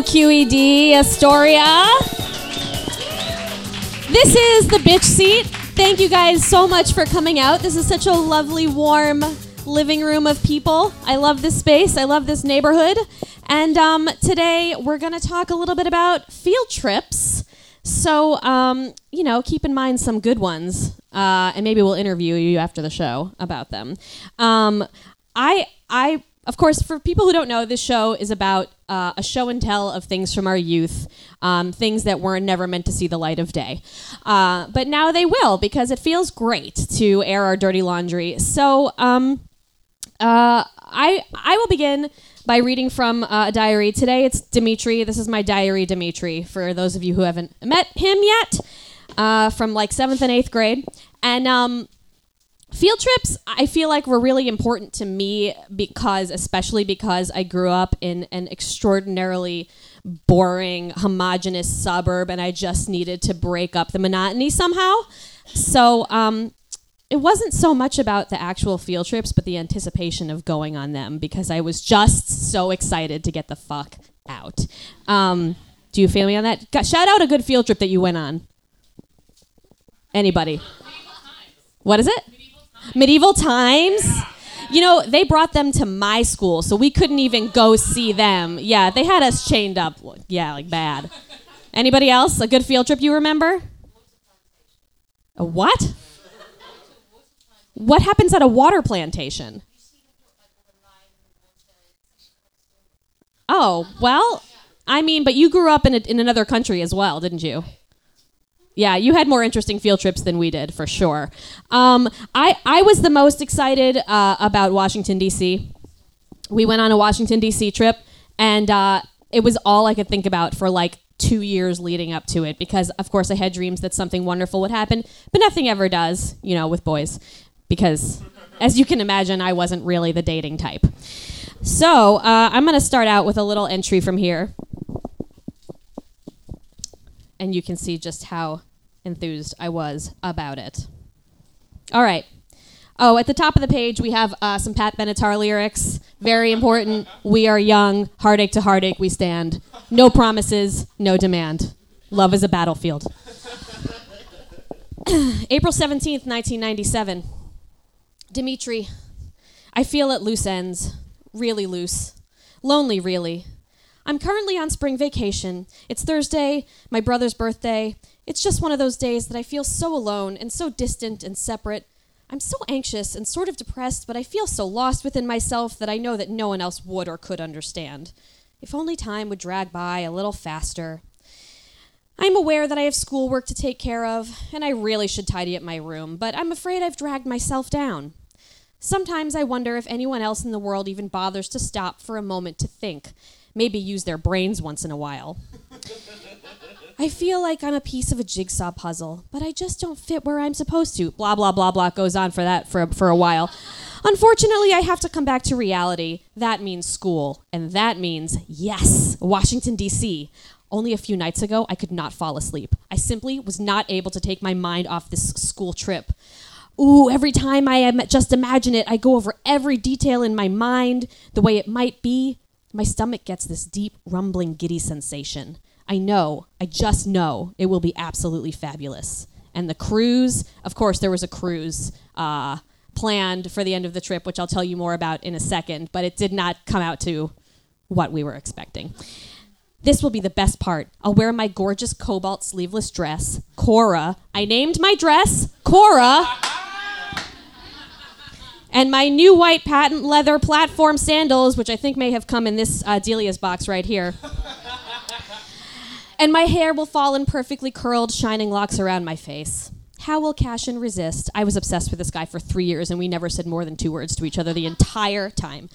QED Astoria. This is the bitch seat. Thank you guys so much for coming out. This is such a lovely, warm living room of people. I love this space. I love this neighborhood. And um, today we're going to talk a little bit about field trips. So, um, you know, keep in mind some good ones, uh, and maybe we'll interview you after the show about them. Um, I, I of course, for people who don't know, this show is about uh, a show and tell of things from our youth, um, things that were never meant to see the light of day. Uh, but now they will because it feels great to air our dirty laundry. So um, uh, I I will begin by reading from uh, a diary. Today it's Dimitri. This is my diary, Dimitri. For those of you who haven't met him yet, uh, from like seventh and eighth grade, and um, field trips i feel like were really important to me because especially because i grew up in an extraordinarily boring homogenous suburb and i just needed to break up the monotony somehow. So um, it wasn't so much about the actual field trips but the anticipation of going on them because i was just so excited to get the fuck out. Um, do you feel me on that? Shout out a good field trip that you went on. Anybody? What is it Medieval times. You know, they brought them to my school, so we couldn't even go see them. Yeah, they had us chained up. Yeah, like bad. Anybody else? A good field trip you remember? A what? What happens at a water plantation? Oh, well, I mean, but you grew up in, a, in another country as well, didn't you? Yeah, you had more interesting field trips than we did, for sure. Um, I, I was the most excited uh, about Washington, D.C. We went on a Washington, D.C. trip, and uh, it was all I could think about for like two years leading up to it because, of course, I had dreams that something wonderful would happen, but nothing ever does, you know, with boys. Because, as you can imagine, I wasn't really the dating type. So, uh, I'm going to start out with a little entry from here and you can see just how enthused I was about it. All right. Oh, at the top of the page, we have uh, some Pat Benatar lyrics. Very important. We are young. Heartache to heartache we stand. No promises, no demand. Love is a battlefield. April 17th, 1997. Dimitri, I feel at loose ends. Really loose. Lonely, really. I'm currently on spring vacation. It's Thursday, my brother's birthday. It's just one of those days that I feel so alone and so distant and separate. I'm so anxious and sort of depressed, but I feel so lost within myself that I know that no one else would or could understand. If only time would drag by a little faster. I'm aware that I have schoolwork to take care of, and I really should tidy up my room, but I'm afraid I've dragged myself down. Sometimes I wonder if anyone else in the world even bothers to stop for a moment to think maybe use their brains once in a while. I feel like I'm a piece of a jigsaw puzzle, but I just don't fit where I'm supposed to. Blah, blah, blah, blah goes on for that for, for a while. Unfortunately, I have to come back to reality. That means school, and that means, yes, Washington, D.C. Only a few nights ago, I could not fall asleep. I simply was not able to take my mind off this school trip. Ooh, every time I just imagine it, I go over every detail in my mind, the way it might be, my stomach gets this deep, rumbling, giddy sensation. I know, I just know it will be absolutely fabulous. And the cruise, of course, there was a cruise uh, planned for the end of the trip, which I'll tell you more about in a second, but it did not come out to what we were expecting. This will be the best part. I'll wear my gorgeous cobalt sleeveless dress, Cora. I named my dress Cora and my new white patent leather platform sandals, which I think may have come in this uh, Delia's box right here. and my hair will fall in perfectly curled, shining locks around my face. How will Cashin resist? I was obsessed with this guy for three years, and we never said more than two words to each other the entire time.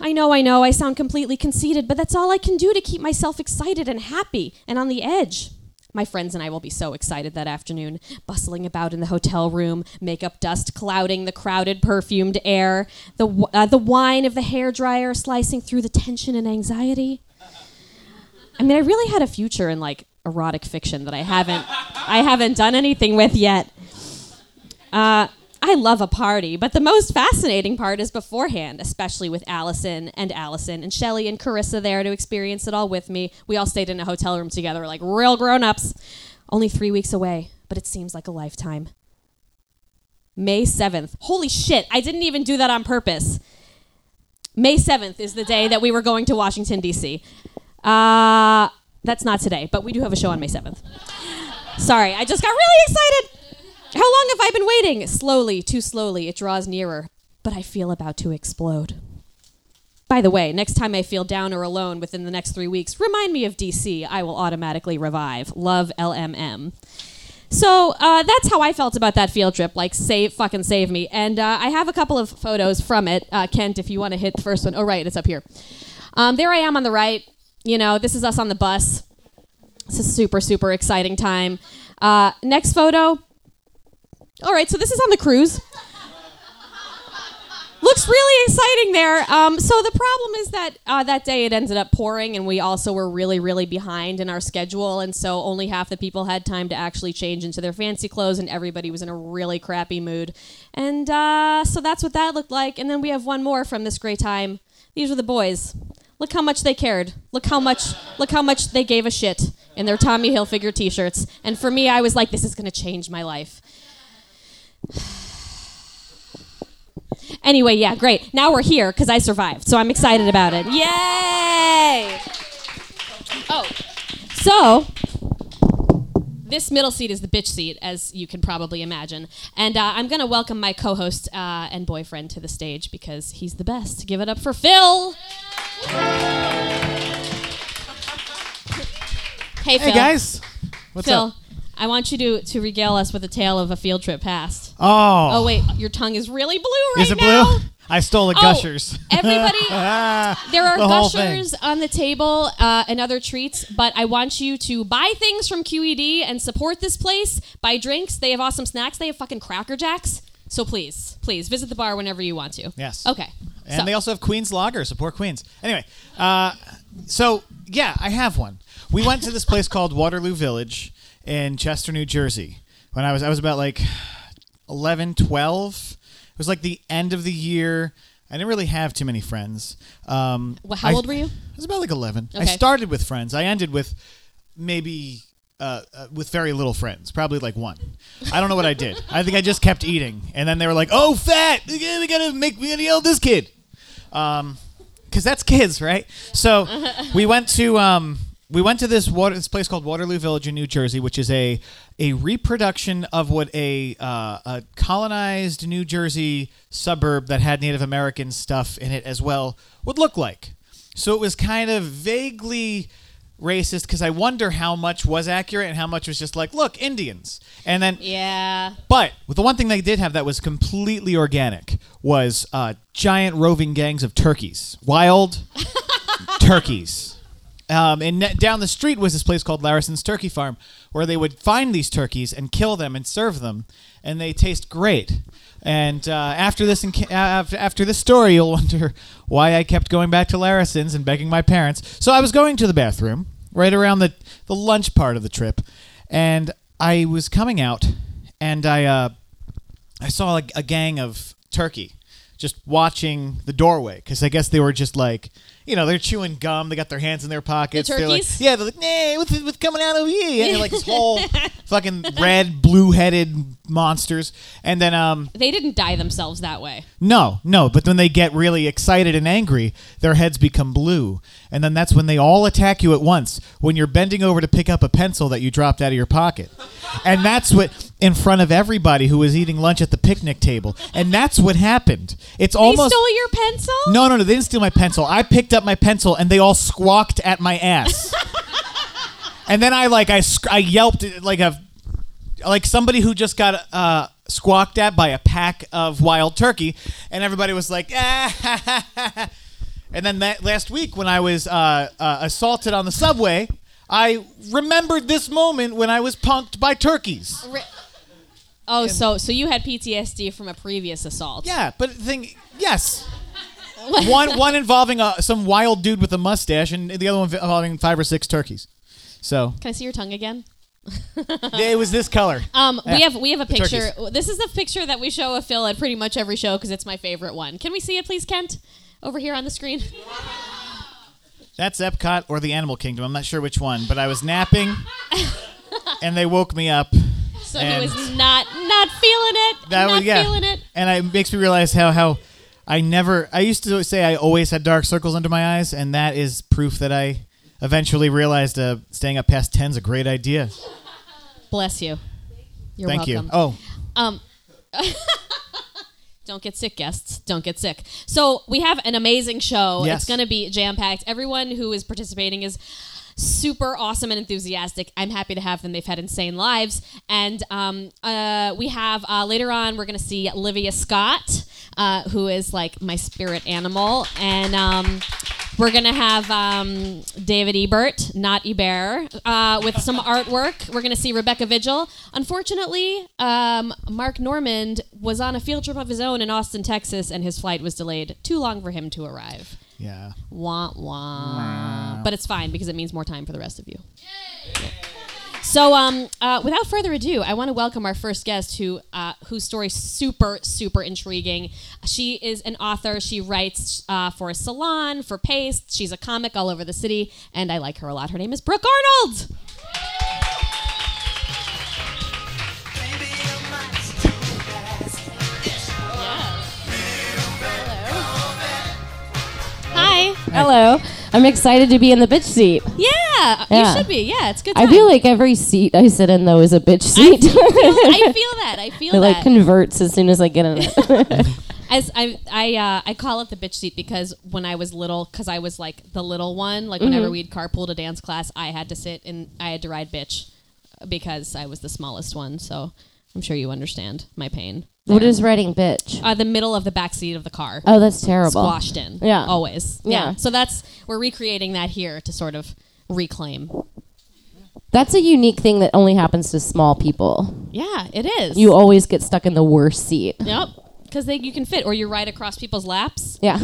I know, I know, I sound completely conceited, but that's all I can do to keep myself excited and happy and on the edge. My friends and I will be so excited that afternoon, bustling about in the hotel room, makeup dust clouding the crowded, perfumed air, the, uh, the whine of the hair dryer slicing through the tension and anxiety. I mean, I really had a future in like erotic fiction that I haven't, I haven't done anything with yet. Uh, I love a party, but the most fascinating part is beforehand, especially with Allison and Allison and Shelly and Carissa there to experience it all with me. We all stayed in a hotel room together like real grown ups. Only three weeks away, but it seems like a lifetime. May 7th. Holy shit, I didn't even do that on purpose. May 7th is the day that we were going to Washington, D.C. Uh, that's not today, but we do have a show on May 7th. Sorry, I just got really excited. How long have I been waiting? Slowly, too slowly, it draws nearer, but I feel about to explode. By the way, next time I feel down or alone within the next three weeks, remind me of DC. I will automatically revive. Love LMM. So uh, that's how I felt about that field trip. Like, save, fucking save me. And uh, I have a couple of photos from it. Uh, Kent, if you want to hit the first one. Oh, right, it's up here. Um, there I am on the right. You know, this is us on the bus. It's a super, super exciting time. Uh, next photo. All right, so this is on the cruise. Looks really exciting there. Um, so the problem is that uh, that day it ended up pouring, and we also were really, really behind in our schedule, and so only half the people had time to actually change into their fancy clothes, and everybody was in a really crappy mood. And uh, so that's what that looked like. And then we have one more from this great time. These are the boys. Look how much they cared. Look how much. Look how much they gave a shit in their Tommy Hilfiger T-shirts. And for me, I was like, this is gonna change my life. Anyway, yeah, great. Now we're here because I survived, so I'm excited about it. Yay! Oh, so this middle seat is the bitch seat, as you can probably imagine. And uh, I'm going to welcome my co host uh, and boyfriend to the stage because he's the best. Give it up for Phil. Hey, Phil. Hey guys, what's Phil, up? I want you to, to regale us with a tale of a field trip past. Oh, Oh, wait, your tongue is really blue right is it blue? I stole the Oh, gushers. everybody- There are the whole thing. gushers on the table uh, and other treats, but I want you to buy things from QED and support this place. Buy drinks. They have awesome snacks. They have fucking Cracker Jacks. So please, please visit the bar whenever you want to. Yes. Okay. And so, they also have Queens Lager. Support Queens. Anyway, uh, so yeah, I have one. We went to this place called Waterloo Village in Chester, New Jersey. When I was, I was about like 11, 12. It was like the end of the year. I didn't really have too many friends. Um, Wh- how I- old were you? I was about like 11. I started with friends. I ended with maybe uh, uh, with very little friends, probably like one. I don't know what I did. I think I just kept eating, and then they were like, "Oh, fat! We gotta, we gotta make, we gotta yell at this kid," um, because that's kids, right? So we went to um, we went to this water this place called Waterloo Village in New Jersey, which is a a reproduction of what a uh, a colonized New Jersey suburb that had Native American stuff in it as well would look like. So it was kind of vaguely racist because I wonder how much was accurate and how much was just like, look, Indians. And then Yeah. but the one thing they did have that was completely organic was uh, giant roving gangs of turkeys, wild turkeys. Um, and down the street was this place called Larison's Turkey Farm, where they would find these turkeys and kill them and serve them, and they taste great. And uh, after this, after, this story, you'll wonder why I kept going back to Larison's and begging my parents. So I was going to the bathroom right around the the lunch part of the trip, and I was coming out, and I uh, I saw like a gang of turkey just watching the doorway because I guess they were just like, you know, they're chewing gum. They got their hands in their pockets. They're like, yeah, they're like, nah, what's, what's coming out of here? And they're like this whole fucking red, blue-headed monsters. And then, um, They didn't dye themselves that way. no, no, but when they get really excited and angry, their heads become blue. And then that's when they all attack you at once when you're bending over to pick up a pencil that you dropped out of your pocket. And that's what, in front of everybody who was eating lunch at the picnic table. And that's what happened. It's They almost. stole your pencil? No, no, no. They didn't steal my pencil. I picked up my pencil and they all squawked at my ass. and then I like I I yelped like a like somebody who just got uh, squawked at by a pack of wild turkey, and everybody was like, ah. and then that last week when I was uh, uh, assaulted on the subway, I remembered this moment when I was punked by turkeys. Oh, so so you had PTSD from a previous assault. Yeah, but the thing, yes. one one involving uh, some wild dude with a mustache, and the other one involving five or six turkeys. So Can I see your tongue again? it was this color. Um, we have we have a picture. This is the picture that we show of Phil at pretty much every show because it's my favorite one. Can we see it, please, Kent? Over here on the screen. That's Epcot or the Animal Kingdom. I'm not sure which one, but I was napping, and they woke me up. So he was not not feeling it. That not was yeah, feeling it. and it makes me realize how how I never. I used to say I always had dark circles under my eyes, and that is proof that I eventually realized uh, staying up past ten is a great idea. Bless you. You're Thank welcome. you. Oh, Um, don't get sick, guests. Don't get sick. So we have an amazing show. Yes. It's going to be jam packed. Everyone who is participating is super awesome and enthusiastic. I'm happy to have them. They've had insane lives. And um, uh, we have uh, later on, we're going to see Livia Scott, uh, who is like my spirit animal. And um, we're going to have um, David Ebert, not Ebert, uh, with some artwork. We're going to see Rebecca Vigil. Unfortunately, um, Mark Normand was on a field trip of his own in Austin, Texas, and his flight was delayed too long for him to arrive. Yeah. Wah wah. But it's fine because it means more time for the rest of you. So, um, uh, without further ado, I want to welcome our first guest, who uh, whose story is super super intriguing. She is an author. She writes uh, for Salon, for Paste. She's a comic all over the city, and I like her a lot. Her name is Brooke Arnold. Hi. Hello. I'm excited to be in the bitch seat. Yeah, Yeah. you should be. Yeah, it's good. I feel like every seat I sit in though is a bitch seat. I feel that. I feel it like that. converts as soon as I get in it. As I I uh, I call it the bitch seat because when I was little, because I was like the little one, like whenever we'd carpool to dance class, I had to sit and I had to ride bitch because I was the smallest one. So I'm sure you understand my pain. what is writing bitch? Uh, the middle of the back seat of the car, Oh, that's terrible. squashed in. Yeah. always. Yeah. So that's we're recreating that here to sort of reclaim. That's a unique thing that only happens to small people. Yeah, it is. You always get stuck in the worst seat. Yep. Because they you can fit, or you ride across people's laps. Yeah,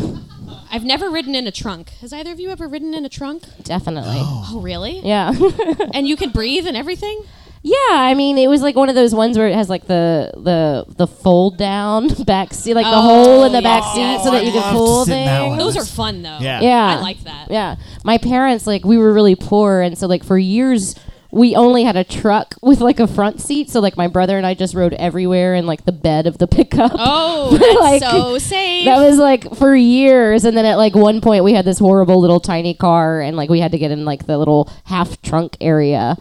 I've never ridden in a trunk. Has either of you ever ridden in a trunk? definitely. Oh, really? Yeah. And you can breathe and everything? Yeah, I mean, it was like one of those ones where it has like the the the fold down back seat, like the Oh, hole in the back seat, yes, so that you yes. can pull Loved in that things. one. Those are fun though. Yeah. Yeah. I like that. Yeah. My parents, like, we were really poor. And so, like, for years, we only had a truck with, like, a front seat. So, like, my brother and I just rode everywhere in, like, the bed of the pickup. Oh, that's Like, so safe. That was, like, for years. And then at, like, one point, we had this horrible little tiny car. And, like, we had to get in, like, the little half trunk area.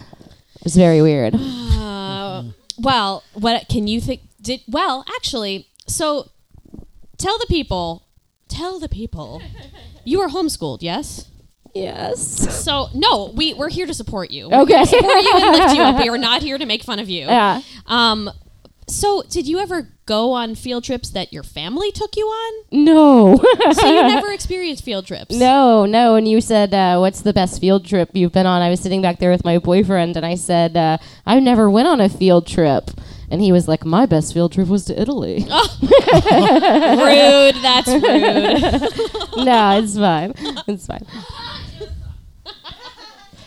It was very weird. Uh, well, what can you think? Did well actually? So, tell the people. Tell the people. You were homeschooled, yes. yes. So no, we we're here to support you. We're Okay. support you and lift you up. We are not here to make fun of you. Yeah. Um. So, did you ever go on field trips that your family took you on? No. So you never experienced field trips. No, no. And you said, uh, "What's the best field trip you've been on?" I was sitting back there with my boyfriend, and I said, uh, "I never went on a field trip." And he was like, "My best field trip was to Italy." Oh. Rude. That's rude. no, it's fine. It's fine.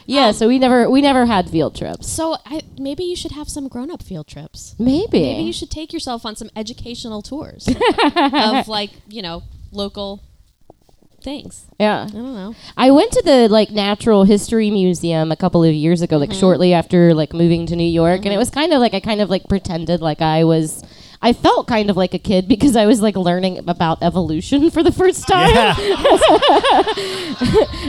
Yeah, so we never we never had field trips. So I, maybe you should have some grown-up field trips. Maybe. Maybe you should take yourself on some educational tours of like you know local things. yeah. I don't know. I went to the like Natural History Museum a couple of years ago, Mm-hmm. like shortly after like moving to New York, and it was kind of like I kind of like pretended like I was. I felt kind of like a kid because I was like learning about evolution for the first time, Yeah.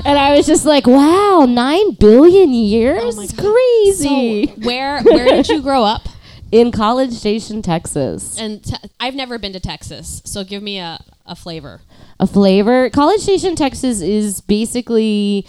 and I was just like, "Wow, nine billion years, Oh my It's God. crazy!" So where where did you grow up? In College Station, Texas, And te- I've never been to Texas, so give me a, a flavor. a flavor. College Station, Texas, is basically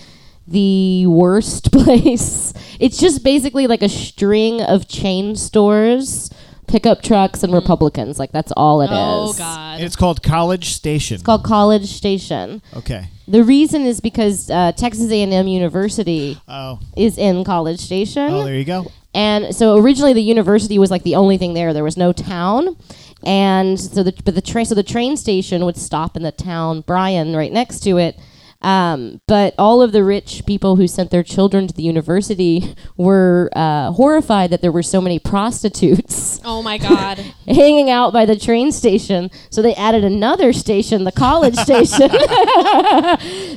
the worst place. It's just basically like a string of chain stores, pickup trucks, and Republicans. Like that's all it is. oh God. It's called College Station. It's called College Station. okay. The reason is because uh, Texas A&M University Oh. is in College Station. Oh, there you go. And so originally the university was like the only thing there. There was no town. And so the but the train so the train station would stop in the town Bryan right next to it. Um, but all of the rich people who sent their children to the university were uh, horrified that there were so many prostitutes Oh my god. hanging out by the train station. So they added another station, the college station.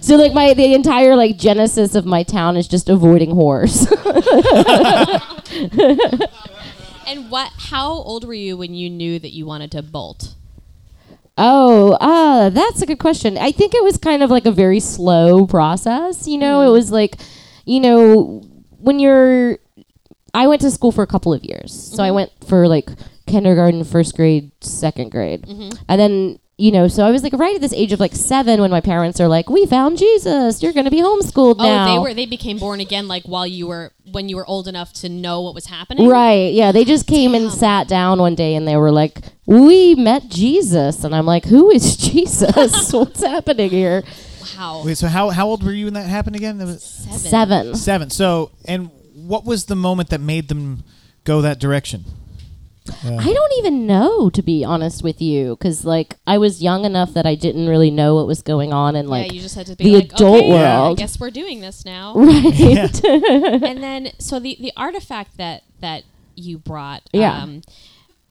so like my the entire like genesis of my town is just avoiding whores. and what how old were you when you knew that you wanted to bolt? Oh, uh, that's a good question. I think it was kind of like a very slow process. You know, it mm-hmm. was like, you know, when you're. I went to school for a couple of years. So I mm-hmm. went for like kindergarten, first grade, second grade. Mm-hmm. And then, you know, so I was like right at this age of like seven when my parents are like, we found Jesus. You're going to be homeschooled Oh, now. they were they became born again like while you were when you were old enough to know what was happening. Right. Yeah. They just came and sat down one day and they were like, We met Jesus. And I'm like, Who is Jesus? What's happening here? Wow. Wait, so how how old were you when that happened again? That was Seven. Seven. seven. So, and what was the moment that made them go that direction? I don't even know, to be honest with you, because like I was young enough that I didn't really know what was going on, and like yeah, you just had to be the like, adult okay, I world. guess we're doing this now. right. and then, so the the artifact that that you brought. Yeah. Um,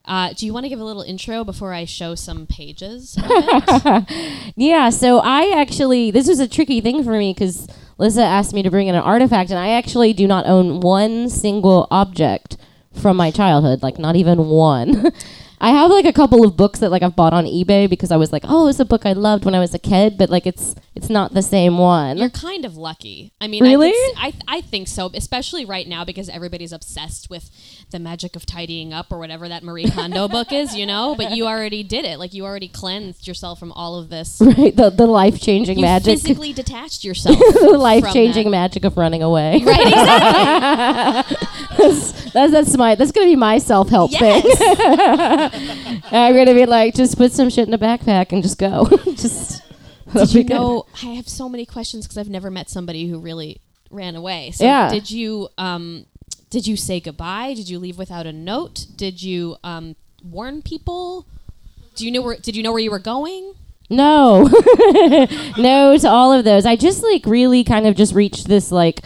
uh, do you want to give a little intro before I show some pages? Of it? yeah. So I actually, this was a tricky thing for me because Lisa asked me to bring in an artifact, and I actually do not own one single object from my childhood, like not even one. I have like a couple of books that like I've bought on eBay because I was like, oh, it's a book I loved when I was a kid, but like it's it's not the same one. You're kind of lucky. I mean, Really? I, could I, I think so, especially right now because everybody's obsessed with the magic of tidying up or whatever that Marie Kondo book is, you know. But you already did it. Like you already cleansed yourself from all of this. right, the the life changing You magic, physically detached yourself. the life changing magic of running away. Right, exactly. that's that's my that's gonna be my self help thing. I'm gonna be like, just put some shit in a backpack and just go. just Did you good. know? I have so many questions because I've never met somebody who really ran away. So Yeah. Did you um, did you say goodbye? Did you leave without a note? Did you um, warn people? Do you know where? Did you know where you were going? No, no to all of those. I just like really kind of just reached this like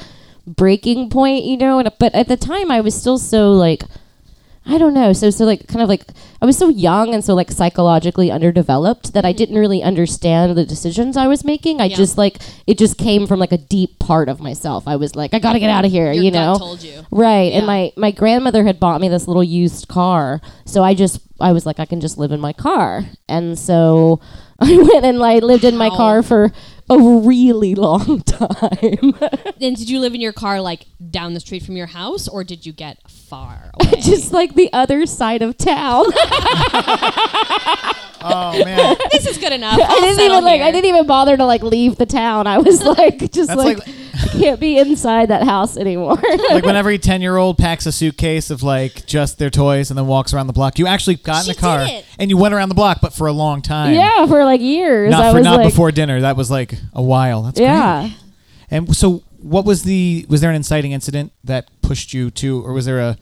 breaking point, you know. And but at the time, I was still so like. I don't know. So, so like, kind of like, I was so young and so like psychologically underdeveloped that I mm-hmm. didn't really understand the decisions I was making. I Yeah. just like, it just came from like a deep part of myself. I was like, I gotta get out of here, Your you know? told you. Right. Yeah. And my, my grandmother had bought me this little used car. So I just, I was like, I can just live in my car. And so I went and like lived in my car for a really long time. And did you live in your car like down the street from your house, or did you get far away? just like the other side of town. Oh man, this is good enough. I I'll didn't settle even like, here. I didn't even bother to like leave the town. I was like, just That's like, like- can't be inside that house anymore. like when every ten year old packs a suitcase of like just their toys and then walks around the block. You actually got She in the car and you went around the block, but for a long time. yeah, for like years. Not I for was not like, before dinner. That was like a while. That's yeah. great. And so, what was the? Was there an inciting incident that pushed you to, or was there a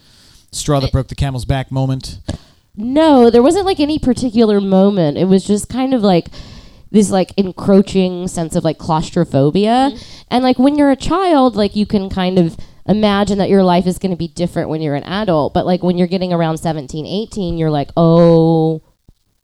straw that broke the camel's back moment? No, there wasn't like any particular moment. It was just kind of like this like encroaching sense of like claustrophobia. Mm-hmm. And like when you're a child, like you can kind of imagine that your life is going to be different when you're an adult, but like when you're getting around 17, 18, you're like, "Oh,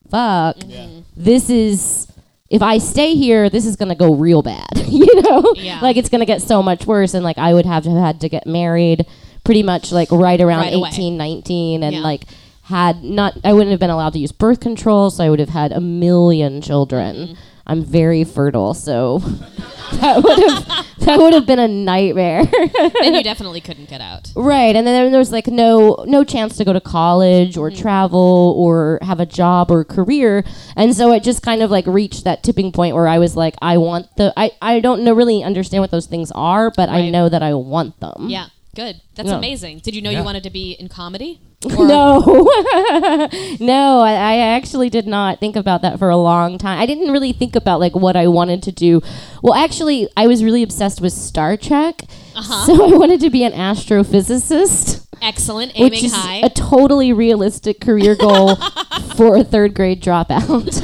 fuck. Mm-hmm. This is if I stay here, this is going to go real bad." you know? Yeah. Like it's going to get so much worse and like I would have to have had to get married pretty much like right around Right away. 19 and Yeah. like had not I wouldn't have been allowed to use birth control, so I would have had a million children. Mm-hmm. I'm very fertile, so that would have that would have been a nightmare. and you definitely couldn't get out. right. And then there was like no no chance to go to college or Mm. travel or have a job or career. And so it just kind of like reached that tipping point where I was like I want the I I don't know really understand what those things are, but I know that I want them. Yeah, good. That's Yeah. amazing. Did you know Yeah. you wanted to be in comedy? No, no, I, I actually did not think about that for a long time. I didn't really think about like what I wanted to do. Well, actually, I was really obsessed with Star Trek, Uh-huh. so I wanted to be an astrophysicist, Excellent. which Aiming is high. a totally realistic career goal for a third grade dropout. it's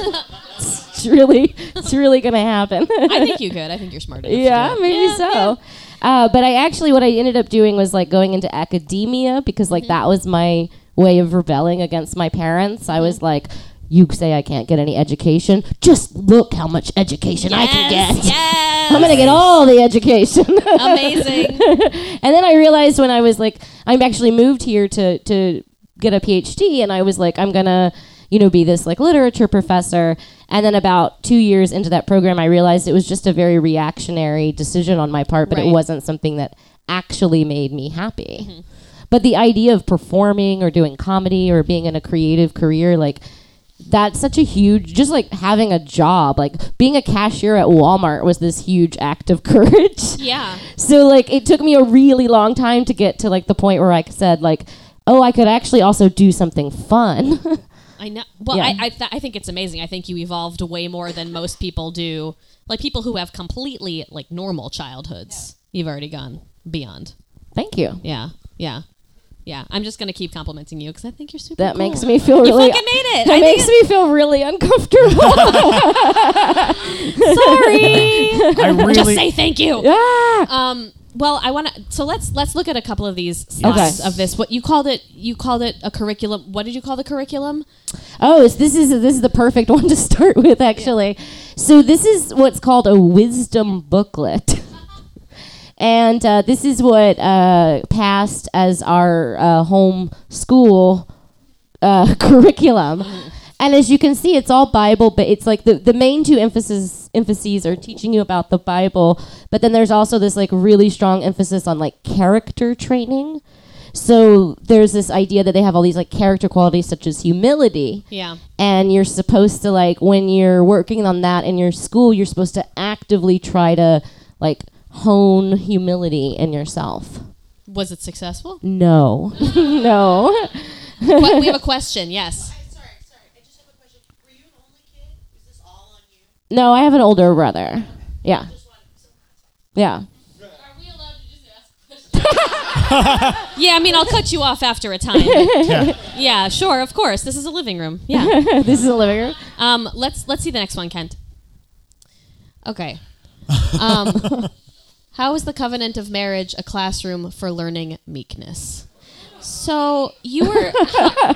it's really, it's really gonna happen. I think you could. I think you're smart enough. yeah, maybe Yeah, so. yeah. Uh, but I actually, what I ended up doing was like going into academia because like Mm-hmm. that was my way of rebelling against my parents. I Mm-hmm. was like, you say I can't get any education. Just look how much education I can get. yes. I'm gonna get all the education. Amazing. and then I realized when I was like, I'm actually moved here to to get a PhD, and I was like, I'm gonna, you know, be this like literature professor. And then about two years into that program, I realized it was just a very reactionary decision on my part, but it wasn't something that actually made me happy. Mm-hmm. But the idea of performing or doing comedy or being in a creative career, like that's such a huge just like having a job like being a cashier at walmart was this huge act of courage yeah. so like it took me a really long time to get to like the point where I said like, oh, I could actually also do something fun. I know. Well, Yeah. I I, th- I think it's amazing. I think you evolved way more than most people do. Like people who have completely like normal childhoods. You've already gone beyond. Thank you. Yeah. Yeah. Yeah. I'm just gonna keep complimenting you because I think you're super. That cool. makes me feel really. You really. fucking made it. That I makes me feel really uncomfortable. Sorry. I really just say thank you. ah! Um. Well, I want to. So let's let's look at a couple of these slides Okay. of this. What you called it? You called it a curriculum. What did you call the curriculum? Oh, so this is this is the perfect one to start with, actually. So this is what's called a wisdom booklet. And uh, this is what uh, passed as our uh, home school uh, curriculum. And as you can see, it's all Bible, but it's like the, the main two emphasis emphases are teaching you about the Bible, but then there's also this like really strong emphasis on like character training. So there's this idea that they have all these like character qualities such as humility, Yeah. and you're supposed to like when you're working on that in your school, you're supposed to actively try to like hone humility in yourself. Was it successful? No, no. We have a question. Yes. Sorry, sorry. I just have a question. Were you an only kid? Is this all on you? No, I have an older brother. Yeah. Just wanted some Yeah. Are we allowed to just ask questions? Yeah. I mean, I'll cut you off after a time. yeah. yeah. Sure. Of course. This is a living room. Yeah. this is a living room. Um. Let's let's see the next one, Kent. Okay. Um. how is the covenant of marriage a classroom for learning meekness? So you were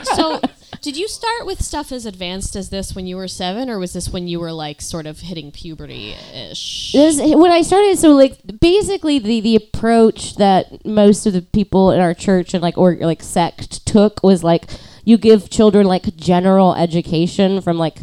so. Did you start with stuff as advanced as this when you were seven, or was this when you were like sort of hitting puberty ish? This when I started. So like basically the the approach that most of the people in our church and like or like sect took was like you give children like general education from like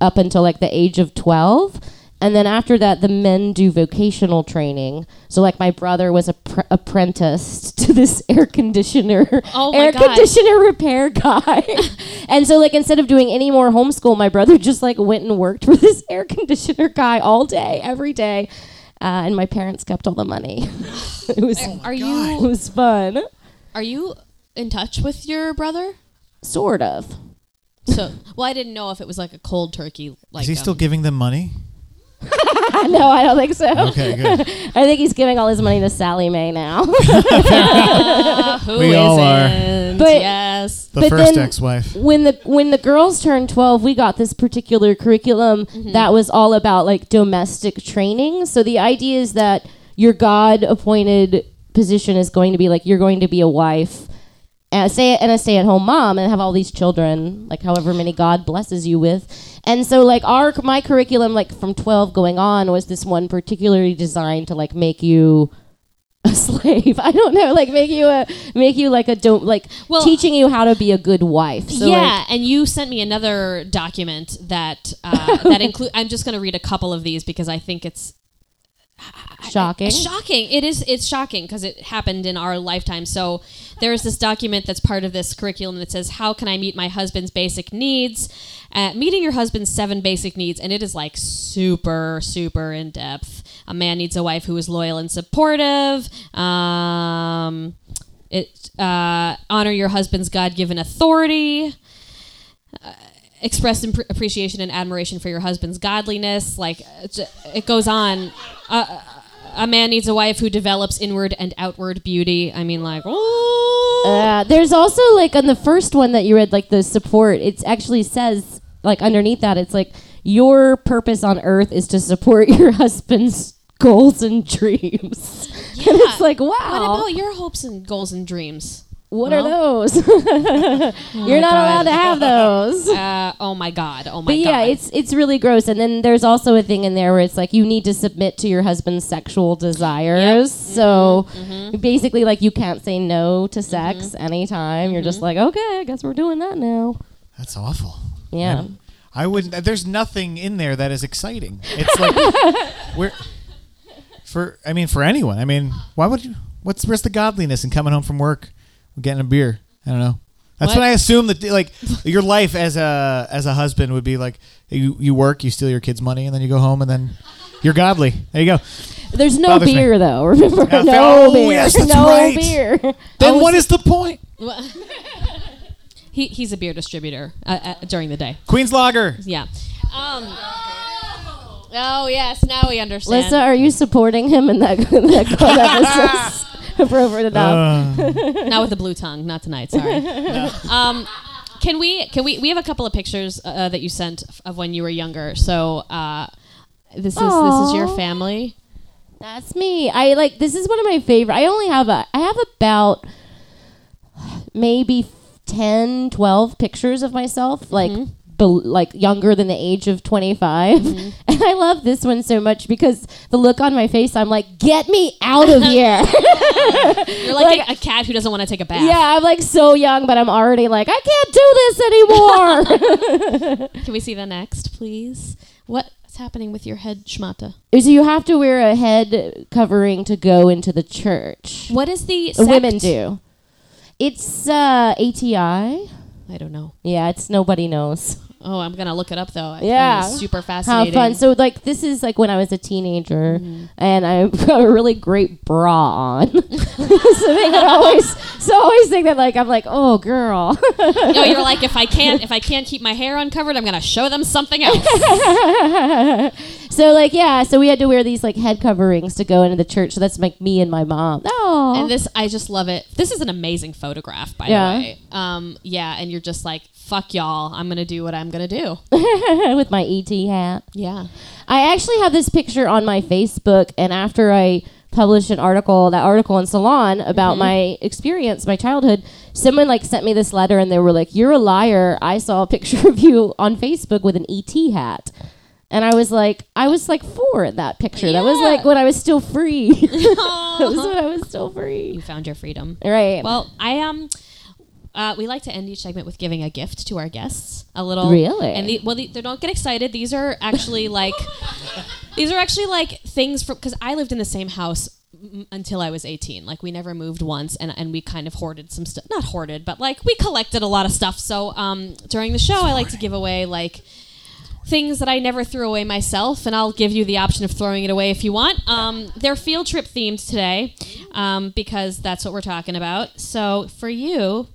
up until like the age of twelve. And then after that, the men do vocational training. So, like, my brother was appre- apprenticed to this air conditioner, Oh air God. conditioner repair guy. and so, like, instead of doing any more homeschool, my brother just like went and worked for this air conditioner guy all day, every day. Uh, and my parents kept all the money. it was Are it you was fun, are you in touch with your brother? sort of. So, well, I didn't know if it was like a cold turkey. Like, Is he still um, giving them money? no, I don't think so. Okay, good. I think he's giving all his money to Sallie Mae now. Ah, who We all are. isn't? But- yes. The But first then- ex-wife. when the when the girls turned 12 we got this particular curriculum Mm-hmm. that was all about like domestic training so the idea is that your god appointed position is going to be like you're going to be a wife and stay and a stay at home mom and have all these children like however many god blesses you with and so like our my curriculum like from 12 going on was this one particularly designed to like make you a slave i don't know like make you a make you like a don't like Well- teaching you how to be a good wife so like, yeah, and you sent me another document that uh, that include. I'm just going to read a couple of these because I think it's shocking. shocking. It is. It's shocking because it happened in our lifetime. So there is this document that's part of this curriculum that says, "How can I meet my husband's basic needs?" Uh, meeting your husband's seven basic needs, and it is like super, super in depth. A man needs a wife who is loyal and supportive. Um, it uh, honor your husband's God-given authority express imp- appreciation and admiration for your husband's godliness. Like it goes on. Uh, a man needs a wife who develops inward and outward beauty. I mean, like, ooh. Uh, there's also like on the first one that you read, like the support. It actually says like underneath that, it's like your purpose on earth is to support your husband's goals and dreams. and it's like, wow. What about your hopes and goals and dreams? What Well- are those? Oh You're not allowed to have those. Uh, oh my god! Oh my god. But yeah, it's it's really gross. And then there's also a thing in there where it's like you need to submit to your husband's sexual desires. Mm-hmm. So mm-hmm. basically, like you can't say no to sex mm-hmm. anytime. You're just like, okay, I guess we're doing that now. That's awful. Yeah. I wouldn't. There's nothing in there that is exciting. It's like we're for. I mean, for anyone. I mean, why would you? What's where's the godliness in coming home from work, getting a beer? I don't know. That's What? what I assume that like your life as a as a husband would be like you you work, you steal your kids' money, and then you go home, and then you're godly. There you go. There's no Bothers me. beer though. Remember, Yeah, no oh, beer. yes, that's no right. beer. Then was- what is the point? he, he's a beer distributor uh, uh, during the day. Queen's Lager. Yeah. Um, oh yes, now we understand. Lisa, are you supporting him in that that episode? Appropriate enough. Uh, not with the blue tongue. Not tonight. Sorry. Um, can we? Can we? We have a couple of pictures uh, that you sent of when you were younger. So uh, this is this is your Aw. family. That's me. I like this is one of my favorite. I only have a I have about maybe 10, 12 pictures of myself like bel like younger than the age of 25. And I love this one so much because the look on my face I'm like get me out of here. You're like, a, a cat who doesn't want to take a bath. yeah, I'm like so young but I'm already like I can't do this anymore. Can we see the next, please? What's happening with your head, Shmata? so you have to wear a head covering to go into the church. What is the The women do. It's uh ATI. I don't know. Yeah, it's nobody knows. Oh, I'm gonna look it up though. I Yeah. super How fascinating. fun. So like this is like when I was a teenager Mm-hmm. and I've got a really great bra on. so they always so I always think that like I'm like, oh girl. no, you're like if I can't if I can't keep my hair uncovered, I'm gonna show them something else. so like yeah, so we had to wear these like head coverings to go into the church. So that's like me and my mom. Oh and this, I just love it. This is an amazing photograph, by Yeah. the way. Um, yeah, and you're just like, fuck y'all. I'm gonna do what I'm gonna do. with my ET hat. Yeah. I actually have this picture on my Facebook, and after I published an article, that article in Salon about my experience, my childhood, someone like sent me this letter, and they were like, "You're a liar. I saw a picture of you on Facebook with an ET hat." And I was like, I was like four in that picture. That was like when I was still free. that was when I was still free. You found your freedom. Right. Well, I um, uh, we like to end each segment with giving a gift to our guests. A little Really? and the, well, the, they don't get excited. These are actually like, these are actually like things from because I lived in the same house m- until I was 18. Like we never moved once, and and we kind of hoarded some stuff. Not hoarded, but like we collected a lot of stuff. So um, during the show, I like to give away like things that I never threw away myself, and I'll give you the option of throwing it away if you want. Um, they're field trip themed today um, because that's what we're talking about. So for you,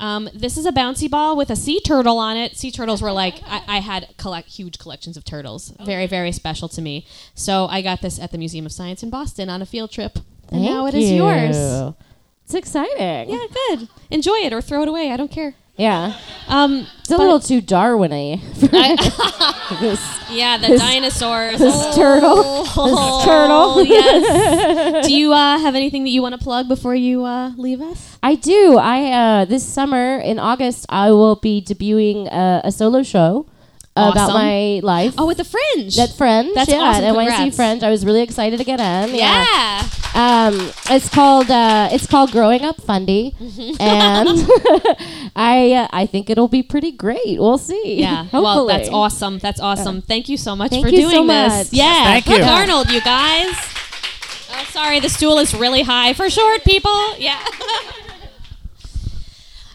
um, this is a bouncy ball with a sea turtle on it. Sea turtles were like I, I had collect huge collections of turtles, very very special to me. So I got this at the Museum of Science in Boston on a field trip, and now it Thank is yours. It's exciting. Yeah, good. Enjoy it or throw it away. I don't care. Yeah. Um, It's a little too Darwin-y. this, Yeah, the This- dinosaurs. this turtle. Oh, turtle. yes. Do you uh, have anything that you want to plug before you uh, leave us? I do. I uh, this summer in August I will be debuting uh, a solo show about my life. Oh, with the fringe. That Fringe, That's yeah, awesome. at NYC Congrats. Fringe. I was really excited to get in. yeah. Um, it's called uh, it's called Growing Up Fundy, and I uh, I think it'll be pretty great. We'll see. Yeah. Hopefully. Well, that's awesome. That's awesome. Thank you so much Thank for you doing so this. much. Yeah. Thank you. Arnold, you guys. Oh, sorry, the stool is really high for short people. Yeah.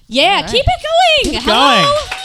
yeah, keep it going. Keep Hello. going.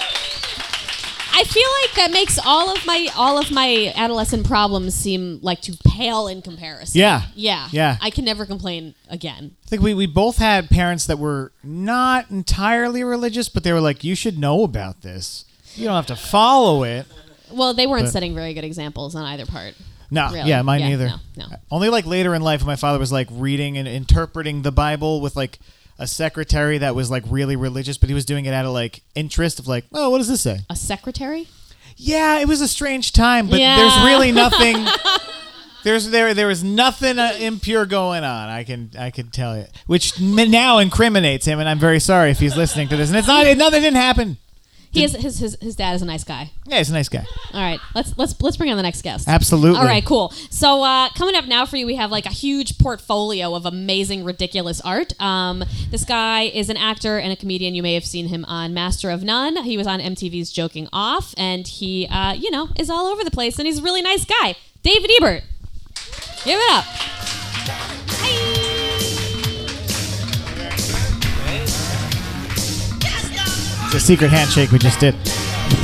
I feel like that makes all of my all of my adolescent problems seem like to pale in comparison. Yeah. Yeah. Yeah. I can never complain again. I think we, we both had parents that were not entirely religious, but they were like, you should know about this. You don't have to follow it. Well, they weren't But- setting very good examples on either part. No, Really? yeah, mine Yeah, neither. no, no. Only like later in life, my father was like reading and interpreting the Bible with like a secretary that was like really religious, but he was doing it out of like interest of like, oh, what does this say? A secretary? Yeah, it was a strange time, but Yeah. there's really nothing. There's there there was nothing uh, impure going on. I can I can tell you, which m- now incriminates him, and I'm very sorry if he's listening to this. And it's not it, nothing didn't happen. He is his, his his dad is a nice guy. Yeah, he's a nice guy. All right, let's let's let's bring on the next guest. Absolutely. All right, cool. So uh, coming up now for you, we have like a huge portfolio of amazing, ridiculous art. Um, this guy is an actor and a comedian. You may have seen him on Master of None. He was on MTV's Joking Off, and he, uh, you know, is all over the place. And he's a really nice guy. David Ebert. Give it up. It's a secret handshake we just did.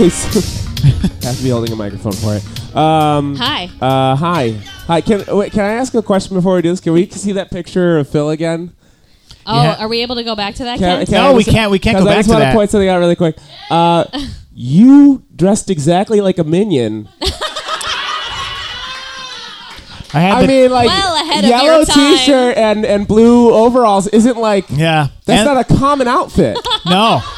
have to be holding a microphone for it. Um, Hi. uh, hi. Hi. Can wait, can I ask a question before we do this? Can we see that picture of Phil again? Oh, Yeah. are we able to go back to that? Can, Ken? can No, I we just- can't- we can't 'cause go back to that. I back just to want that. to point something out really quick. Uh, you dressed exactly like a minion. I had I the, mean, like Well ahead of yellow your time. t-shirt and and blue overalls isn't like yeah. that's And- not a common outfit. no.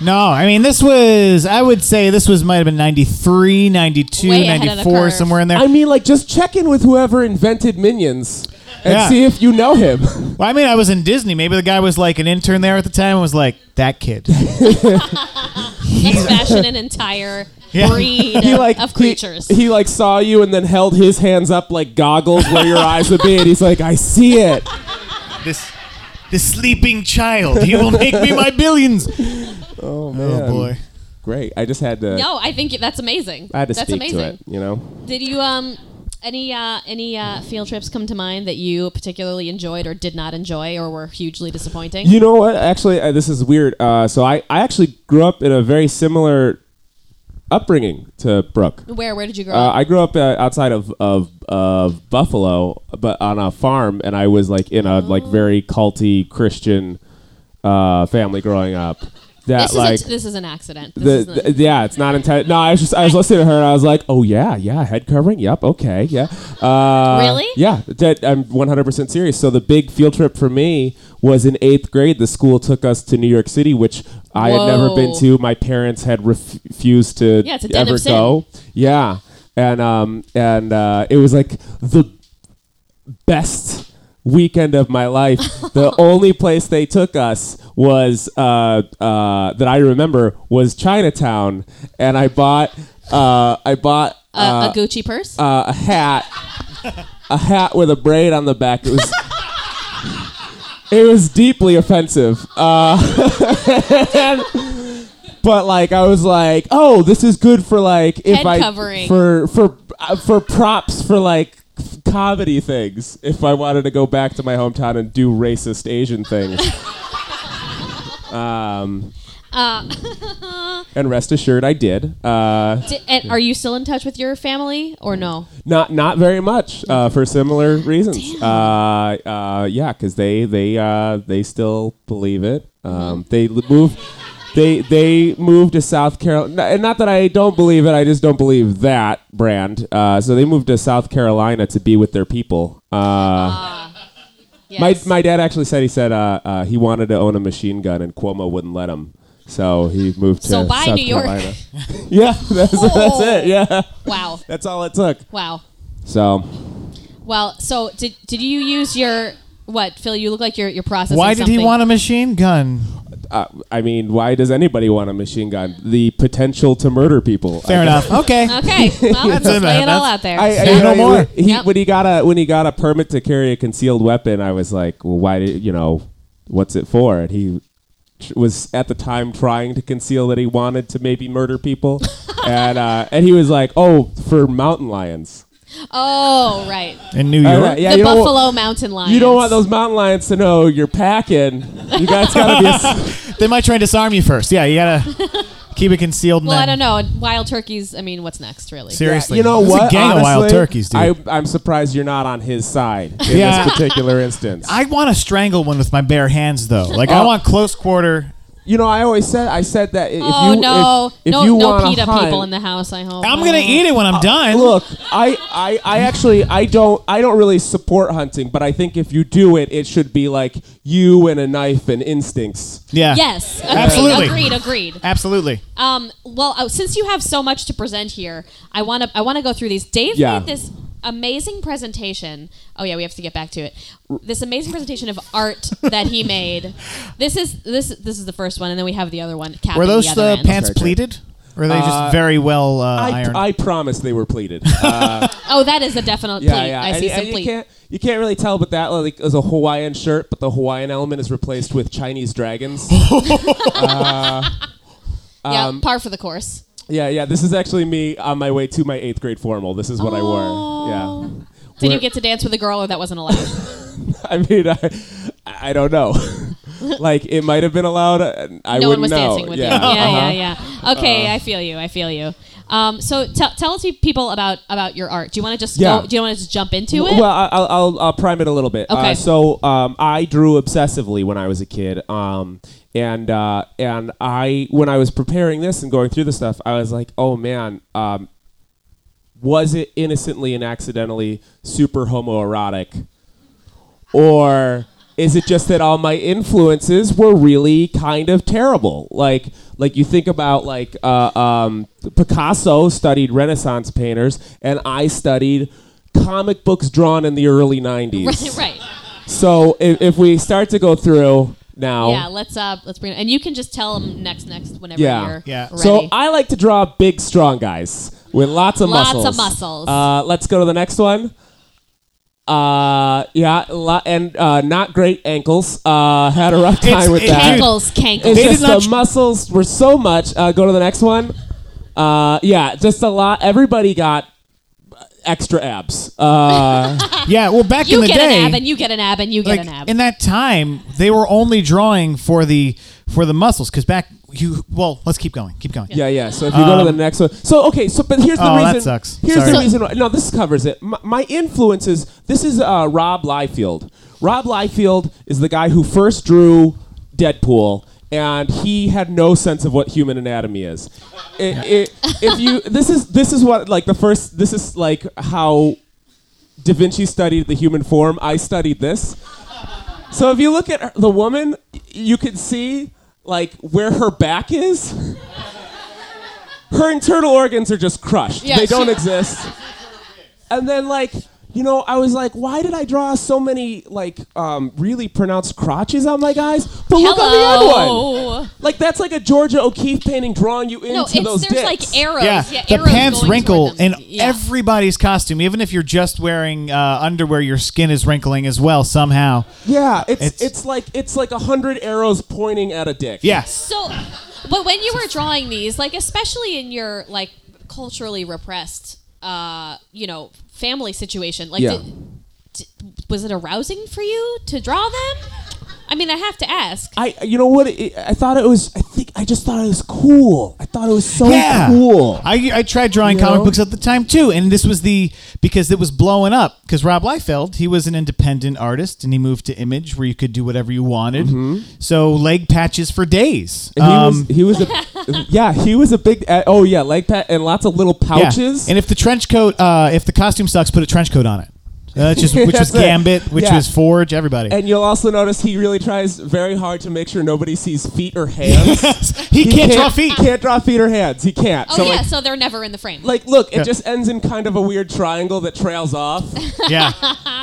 No, I mean this was I would say this was might have been 93, 92, Way ahead of the 94 curve. somewhere in there. I mean, like just check in with whoever invented minions and Yeah. see if you know him. Well, I mean, I was in Disney. Maybe the guy was like an intern there at the time and was like, that kid. Let's fashion an entire Yeah. breed he of, like of he- creatures. He, like saw you and then held his hands up like goggles where your eyes would be, and he's like, "I see it." this this sleeping child. He will make me my billions. Oh Oh, boy. great! I just had to. no, I think that's amazing. I had to that's speak amazing. to it. You know. Did you um any uh any uh field trips come to mind that you particularly enjoyed or did not enjoy or were hugely disappointing? You know what? Actually, uh, this is weird. Uh, so I, I actually grew up in a very similar upbringing to Brooke. where where did you grow Uh, up? I grew up uh, outside of, of of Buffalo, but on a farm, and I was like in a like Oh. very culty Christian uh, family growing up. That This like is this is an accident. This the, the- yeah, it's not intended. No, I was just I was listening to her and I was like, oh yeah, yeah, head covering. Yep, okay, yeah. Uh, Really? Yeah, that, I'm 100 percent serious. So the big field trip for me was in eighth grade. The school took us to New York City, which I had never been to. My parents had ref- refused to Yeah, it's a den of ever go. Yeah, and um and uh, it was like the best weekend of my life. the only place they took us was uh, uh, that I remember was Chinatown, and I bought uh, I bought a, uh, a Gucci purse. uh, a hat, a hat with a braid on the back. It was. It was deeply offensive. Uh, but like I was like, "Oh, this is good for like if Head I covering. for for uh, for props for like comedy things if I wanted to go back to my hometown and do racist Asian things." um uh, and rest assured I did. Uh and are you still in touch with your family or no? Not not very much uh, for similar reasons. Uh, uh, yeah, because they they uh, they still believe it. Um, They l- moved. They they moved to South Carolina, and not that I don't believe it. I just don't believe that brand. Uh, so they moved to South Carolina to be with their people. Uh, Yes. my my dad actually said he said uh, uh, he wanted to own a machine gun, and Cuomo wouldn't let him. So he moved to So by South New York. Carolina. yeah, that's, that's it. Yeah, wow. that's all it took. Wow. So Well, so did did you use your what, Phil? You look like you're you're processing. Why did he something. want a machine gun? Uh, I mean, why does anybody want a machine gun? The potential to murder people. Fair I enough. Okay. Okay, well, let's enough. lay it all out there. I, I, Say no know, more. He, Yep. When he got a when he got a permit to carry a concealed weapon, I was like, well, why did you know what's it for? And he was at the time trying to conceal that he wanted to maybe murder people, and uh, and he was like, oh, for mountain lions. Oh, right. In New York. yeah, the you don't wa- Buffalo Mountain Lions. You don't want those mountain lions to know you're packing. You guys gotta be. A, s- They might try and disarm you first. Yeah, you gotta keep it concealed. and Well, I then- don't know. Wild turkeys. I mean, what's next, really? Seriously, you know There's what? A gang of wild Honestly, turkeys, dude. I, I'm surprised you're not on his side in Yeah. this particular instance. I want to strangle one with my bare hands, though. Like I Oh. want close quarter. You know, I always said I said that if oh you no, if, if no, you no wanna PETA hunt, people in the house. I hope. I'm gonna eat it when I'm done. Look, I, I, I actually I don't I don't really support hunting, but I think if you do it, it should be like you and a knife and instincts. yeah. Yes, agreed, Absolutely. agreed, agreed. Absolutely. Um, well, uh, since you have so much to present here, I want to I want to go through these. Dave Yeah. made this amazing presentation. Oh yeah, we have to get back to it. This amazing presentation of art that he made. This is this this is the first one, and then we have the other one. capping Were those the, the pants Sorry, sorry. pleated? Or are they Uh, just very well uh, I, ironed? I promise they were pleated. Uh, Oh, that is a definite yeah, pleat. yeah. I and, see and some you pleat. can't you can't really tell, but that like is a Hawaiian shirt, but the Hawaiian element is replaced with Chinese dragons. yeah, um, par for the course. Yeah, yeah. This is actually me on my way to my eighth grade formal. This is what I wore. Yeah. Did you get to dance with a girl, or that wasn't allowed? I mean, I, I don't know. like it might have been allowed. uh, I no one wouldn't was know. dancing with yeah. you. Yeah, uh-huh. yeah, yeah. Okay, I feel you. I feel you. Um, so tell tell us people about about your art. Do you want to just Yeah. go? Do you want to just jump into it? Well, I'll, I'll, I'll prime it a little bit. Okay. Uh, so um, I drew obsessively when I was a kid, um, and uh, and I when I was preparing this and going through the stuff, I was like, oh man, um, was it innocently and accidentally super homoerotic, or is it just that all my influences were really kind of terrible? Like like you think about like uh, um, Picasso studied Renaissance painters, and I studied comic books drawn in the early '90s. right, right. So if, if we start to go through now, Yeah, let's uh let's bring it. And you can just tell them next next whenever Yeah. you're Yeah. ready. So I like to draw big, strong guys with lots of Lots muscles. Lots of muscles. Uh, let's go to the next one. Uh, yeah, lo- and uh, not great ankles. Uh, had a rough time It's- with it- that. Cankles, cankles. It's They did just not the muscles were so much. Uh, go to the next one. Uh, yeah, just a lot. Everybody got extra abs. Uh, yeah, well, back you in the get day, an ab, and you get an ab, and you get like an ab. in that time, they were only drawing for the for the muscles because back you. Well, let's keep going. Keep going. Yeah, yeah. So if you go to the Um, next one, so okay, so but here's the Oh, that reason. sucks. Here's Sorry. the So- reason. Why, no, this covers it. My, my influences. This is uh, Rob Liefeld. Rob Liefeld is the guy who first drew Deadpool, and he had no sense of what human anatomy is. It, it, if you, this is this is what like the first. This is like how Da Vinci studied the human form. I studied this. So if you look at the woman, you can see like where her back is. Her internal organs are just crushed. Yeah, they don't exist. And then like, you know, I was like, why did I draw so many like um, really pronounced crotches on my guys? But look on the other one. Like that's like a Georgia O'Keeffe painting drawing you into those. No, it's those there's dicks. like arrows. Yeah, Yeah, the arrows pants wrinkle in Yeah. everybody's costume, even if you're just wearing uh, underwear, your skin is wrinkling as well somehow. Yeah, it's, It's- it's like it's like a hundred arrows pointing at a dick. Yes. So, but when you were drawing these, like especially in your like culturally repressed, uh, you know, family situation, like, Yeah. did, d was it arousing for you to draw them? I mean, I have to ask. I, you know what? It, I thought it was. I think I just thought it was cool. I thought it was so yeah. cool. I, I tried drawing You comic know? books at the time too, and this was the because it was blowing up. Because Rob Liefeld, he was an independent artist, and he moved to Image, where you could do whatever you wanted. So leg patches for days. Mm-hmm. And Um, he was. He was a. yeah, he was a big. Uh, oh yeah, leg pat and lots of little pouches. yeah. pouches. And if the trench coat, uh, if the costume sucks, put a trench coat on it. Uh, just which was Gambit, which Yeah. was Forge, everybody. And you'll also notice he really tries very hard to make sure nobody sees feet or hands. he, can't, draw feet. Can't draw feet or hands. He can't. Oh so yeah, like, so they're never in the frame. like, look, it Yeah. just ends in kind of a weird triangle that trails off. yeah.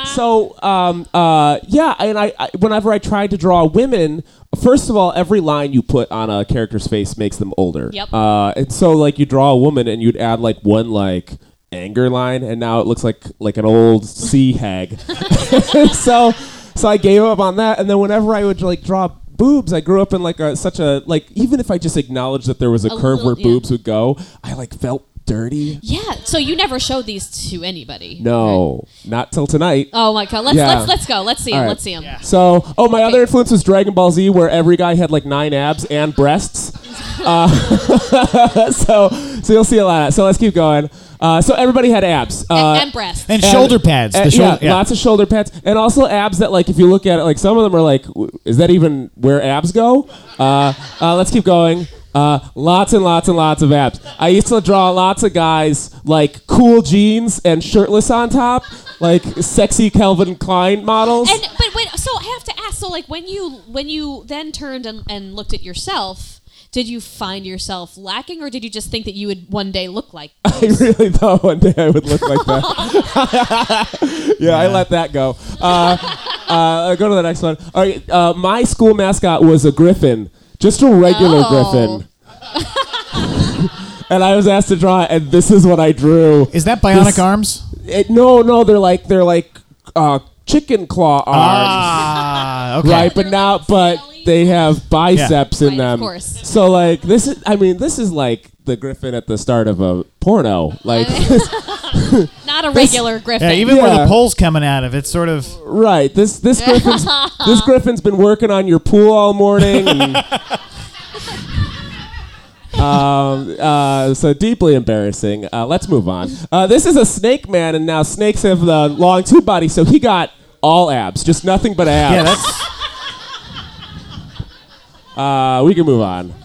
so um, uh, yeah, and I, I whenever I tried to draw women, first of all, every line you put on a character's face makes them older. Yep. Uh, and so like you draw a woman and you'd add like one like anger line, and now it looks like like an old sea hag. so so I gave up on that, and then whenever I would like draw. Boobs. I grew up in like a such a like even if I just acknowledged that there was a, A curve little- where yeah. boobs would go, I like felt dirty. yeah, so you never showed these to anybody. No, not till tonight. Oh my god, let's Yeah. let's let's go. Let's see All them. right. Let's see them. So, oh, my other influence was Dragon Ball Z, where every guy had like nine abs and breasts. Uh, so, so you'll see a lot of that. So let's keep going. Uh, so everybody had abs. Uh, and, and breasts. and shoulder pads. the shoulder, yeah, lots of shoulder pads, and also abs that, like, if you look at it, like some of them are like, w- is that even where abs go? Uh, uh, let's keep going. Uh, lots and lots and lots of abs. I used to draw lots of guys like cool jeans and shirtless on top, like sexy Calvin Klein models. And but wait, so I have to ask. So like when you when you then turned and, and looked at yourself, did you find yourself lacking, or did you just think that you would one day look like? I really thought one day I would look like that. yeah, I let that go. Uh, uh, go to the next one. All right, uh, my school mascot was a griffin, just a regular Oh. griffin. and I was asked to draw it, and this is what I drew. Is that bionic This- arms? It, no, no, they're like they're like uh, chicken claw arms, Ah, okay. right? But now, but they have biceps in Right, of them. course. So like this is, I mean, this is like the griffin at the start of a porno, like. Not a regular griffin. Yeah, even where Yeah. the pole's coming out of, it's sort of. Right. This this griffin's this griffin's been working on your pool all morning. And, um, uh, so deeply embarrassing. Uh, let's move on. Uh, this is a snake man, and now snakes have the long tube body, so he got all abs, just nothing but abs. Yeah, that's. Uh, we can move on.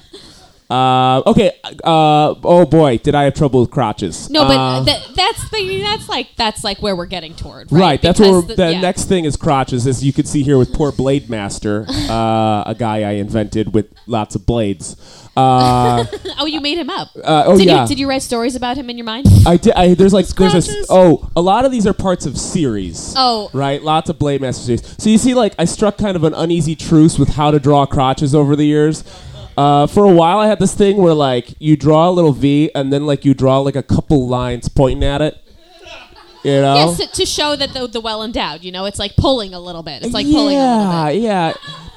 Uh, okay. Uh, oh boy, did I have trouble with crotches? no, but Uh, that, that's the that's like that's like where we're getting toward, Right, right? that's where the- the yeah. next thing is crotches, as you can see here with poor Blade Master, uh, a guy I invented with lots of blades. Uh, Oh, you made him up. uh, oh did yeah, you did you write stories about him in your mind? I did. I, there's like there's a oh a lot of these are parts of series. Oh. right, lots of Blade Master series. So you see, like I struck kind of an uneasy truce with how to draw crotches over the years. Uh, for a while, I had this thing where like you draw a little V and then like you draw like a couple lines pointing at it. You know. Yes, to, to show that the, the well endowed. You know, it's like pulling a little bit. It's like pulling a little yeah, bit. yeah.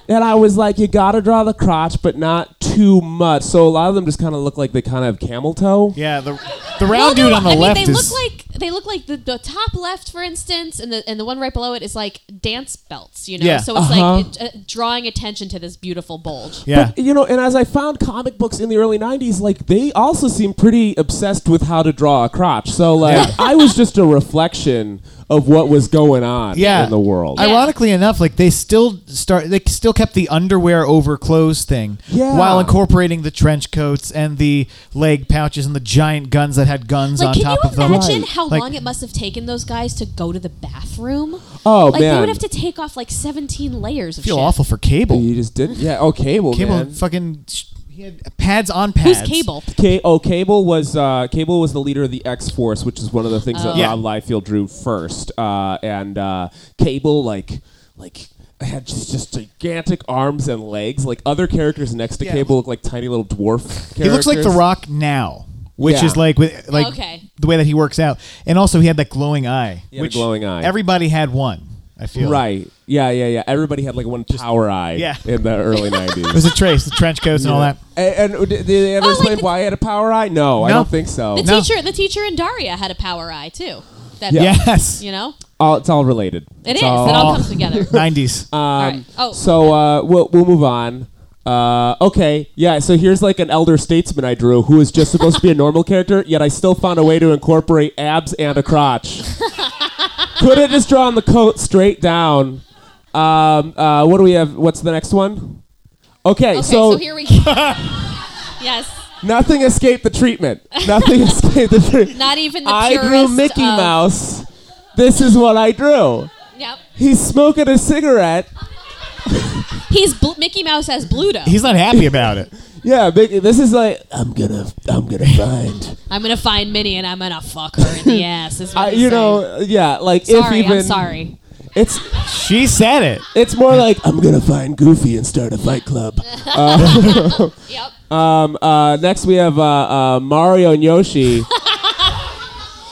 And I was like, you gotta draw the crotch, but not too much. So a lot of them just kind of look like they kind of have camel toe. Yeah, the the Well, round dude no, on the I left mean, they is. look like they look like the, the top left, for instance, and the and the one right below it is like dance belts. You know, Yeah. so it's Uh-huh. like it, uh, drawing attention to this beautiful bulge. yeah. But, you know, and as I found comic books in the early 90s, like, they also seem pretty obsessed with how to draw a crotch. So, like, Yeah. I was just a reflection of what was going on Yeah. in the world. Yeah. Ironically enough, like they still start, they still kept the underwear over clothes thing, Yeah. while incorporating the trench coats and the leg pouches and the giant guns that had guns Like, on can top you of them. Can you imagine how Like- long it must have taken those guys to go to the bathroom? oh, like man. they would have to take off like 17 layers of I feel shit. awful for Cable. You just didn't? Yeah. Oh, Cable, Cable man. fucking, sh- he had pads on pads. Who's Cable? Ca- oh, Cable was uh, Cable was the leader of the X Force, which is one of the things that Yeah. Rob Liefeld drew first. Uh, and uh, Cable, like, like had just, just gigantic arms and legs. Like other characters next to Yeah. Cable look like tiny little dwarf. Characters. He looks like The Rock now, which Yeah. is like with like Okay. the way that he works out, and also he had that glowing eye. He had a which glowing eye. Everybody had one. I feel Right. Yeah, yeah, yeah. Everybody had like one power eye Yeah. in the early It was 90s. a trace, the trench coats and all that. and, and did they ever Oh, like explain the- why he had a power eye? No, I No. don't think so. The No. teacher, the teacher in Daria had a power eye too. That Yeah. Yes, you know, All, it's all related. it It's is. It all comes together. nineties. Um, right. Oh. So uh, we'll, we'll move on. Uh, okay, yeah. So here's like an elder statesman I drew who is just supposed to be a normal character, yet I still found a way to incorporate abs and a crotch. Could have just drawn the coat straight down. Um, uh, what do we have? What's the next one? Okay, Okay, so, so, here we go. yes, nothing escaped the treatment. Nothing escaped the treatment. not even the I drew Mickey of- Mouse. This is what I drew. Yep, He's smoking a cigarette. he's bl- Mickey Mouse has Bluto. He's not happy about it. Yeah, big, this is like I'm gonna I'm gonna find. I'm gonna find Minnie and I'm gonna fuck her in the ass. Is what I, he's you saying. know, yeah, like Sorry, if even I'm sorry. it's She said it. it's more like I'm gonna find Goofy and start a fight club. Yep. Um, uh, next we have uh, uh, Mario and Yoshi.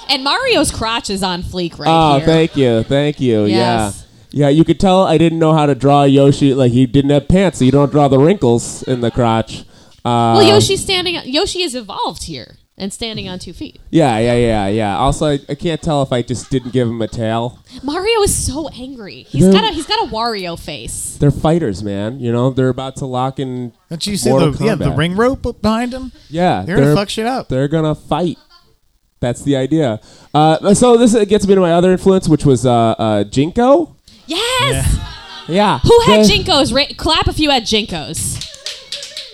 And Mario's crotch is on fleek right oh, here. thank you, thank you. Yes. Yeah, yeah. You could tell I didn't know how to draw Yoshi. Like he didn't have pants, so you don't draw the wrinkles in the crotch. Uh, well, Yoshi's standing. Yoshi is evolved here and standing on two feet. Yeah, yeah, yeah, yeah. Also, I, I can't tell if I just didn't give him a tail. Mario is so angry. He's They're- got a he's got a Wario face. They're fighters, man. You know, they're about to lock in. Don't you see Mortal the yeah the Kombat. ring rope behind him? Yeah, They're gonna fuck shit up. They're gonna fight. That's the idea. Uh, so this uh, gets me to my other influence, which was uh, uh, JNCO. Yes. Yeah. Who had The- JNCOs? Ra- clap if you had JNCOs.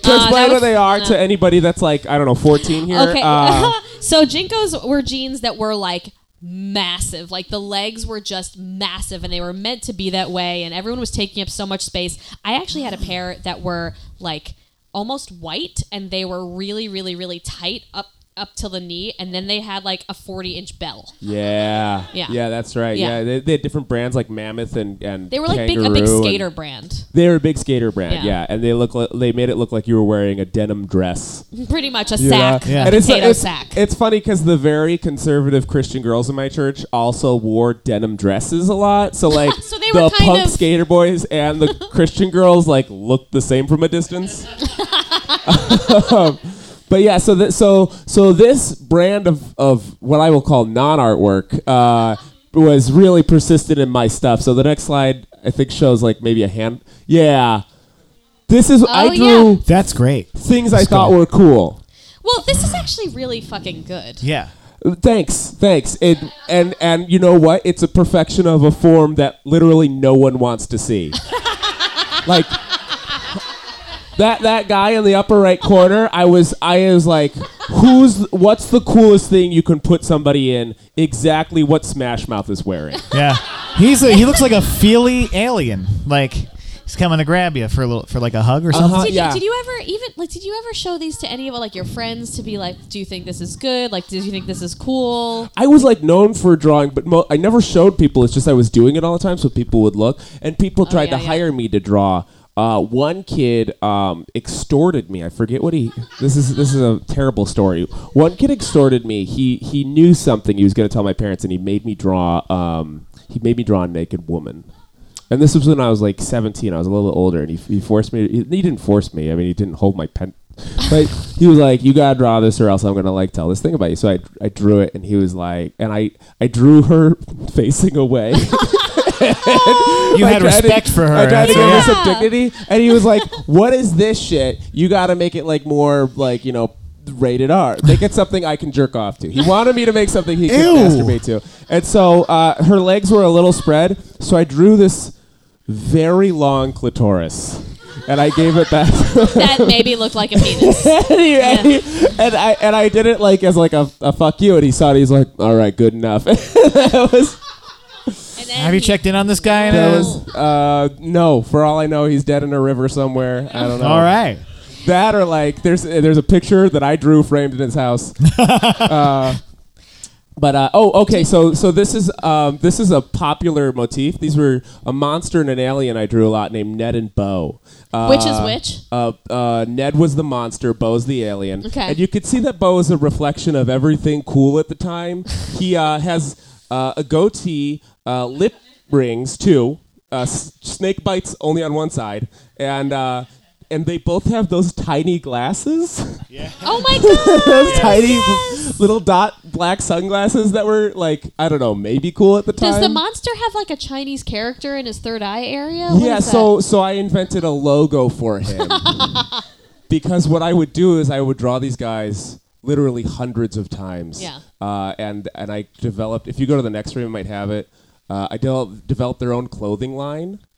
Uh, explain that what they are to anybody that's like I don't know 14 here. Okay. Uh, so JNCOs were jeans that were like massive. Like the legs were just massive and they were meant to be that way and everyone was taking up so much space. I actually had a pair that were like almost white and they were really really really tight up up till the knee and then they had like a 40 inch bell. yeah. Yeah. Yeah, that's right. Yeah, Yeah. they, they had different brands like Mammoth and and They were like big, a big Kangaroo and- skater brand. They were a big skater brand, yeah, Yeah. and they look like, they made it look like you were wearing a denim dress. Pretty much a you sack. Yeah. a And it's, potato it's, sack. It's funny because the very conservative Christian girls in my church also wore denim dresses a lot. So like So they the were kind punk of- skater boys and the Christian girls like looked the same from a distance. Um, But yeah, so th- so so this brand of of what I will call non artwork uh, was really persistent in my stuff. So the next slide I think shows like maybe a hand. Yeah. This is I Oh, drew yeah. That's great. things I Let's thought go. were cool. well, this is actually really fucking good. Yeah. Thanks, thanks. It, and and you know what? It's a perfection of a form that literally no one wants to see. like that that guy in the upper right corner. I was I was like, who's what's the coolest thing you can put somebody in? Exactly what Smash Mouth is wearing. Yeah. He's a, he looks like a feely alien. Like he's coming to grab you for a little for like a hug or something. Uh-huh. Did, yeah. you, did you ever even like? Did you ever show these to any of like your friends to be like, do you think this is good? Like, do you think this is cool? I was like known for drawing, but mo- I never showed people. It's just I was doing it all the time, so people would look, and people tried yeah, to yeah. hire me to draw. Uh, one kid um, extorted me. I forget what he. This is this is a terrible story. One kid extorted me. He he knew something he was going to tell my parents, and he made me draw. Um, he made me draw a naked woman. And this was when I was like 17. I was a little older, and he, he forced me. He, he didn't force me. I mean, he didn't hold my pen. But he was like, "You gotta draw this, or else I'm gonna like tell this thing about you." So I, I drew it, and he was like, and I I drew her facing away. You had tried to- respect for her. I tried to give her some dignity, and he was like, "What is this shit? You got to make it like more like you know." Rated R. Make it something I can jerk off to. He wanted me to make something he could Ew. masturbate to. And so uh, her legs were a little spread, so I drew this very long clitoris. And I gave it back. That maybe looked like a penis. and, he- and he- and I and I did it like as like a, a fuck you, and he saw it. He's like, "All right, good enough." that was And then Have you checked in on this guy? that Uh, was uh, no. For all I know, he's dead in a river somewhere. I don't know. All right. That or like there's there's a picture that I drew framed in his house. uh, but uh, oh, okay. So so this is um, this is a popular motif. These were a monster and an alien I drew a lot named Ned and Bo. Uh, Which is which? Uh, uh, Ned was the monster, Bo's the alien. Okay. And you could see that Bo is a reflection of everything cool at the time. he uh, has uh, a goatee, uh, lip rings too, uh, s- snake bites only on one side, and uh, and they both have those tiny glasses, Oh my god! those tiny little dot black sunglasses that were like I don't know, maybe cool at the time. Does the monster have like a Chinese character in his third eye area? What yeah, is so so I invented a logo for him. because what I would do is I would draw these guys literally hundreds of times. Yeah. Uh, and and I developed. If you go to the next room, I might have it. Uh, I developed developed their own clothing line.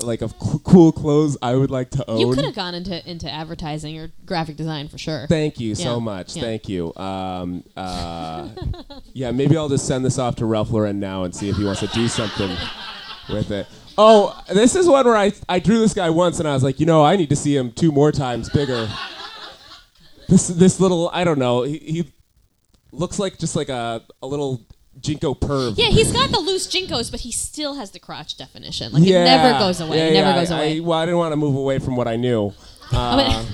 Like of cool clothes I would like to own. You could have gone into into advertising or graphic design for sure. Thank you so Yeah. much. Yeah. Thank you. Um, uh, yeah, maybe I'll just send this off to Ralph Lauren now and see if he wants to do something with it. Oh, this is one where I, I drew this guy once and I was like, you know, I need to see him two more times bigger. This this little I don't know. He, he looks like just like a a little JNCO perv. yeah, he's got the loose JNCOs, but he still has the crotch definition. Like it never goes away. Yeah, it never yeah, goes I- away. I, well, I didn't want to move away from what I knew. Uh,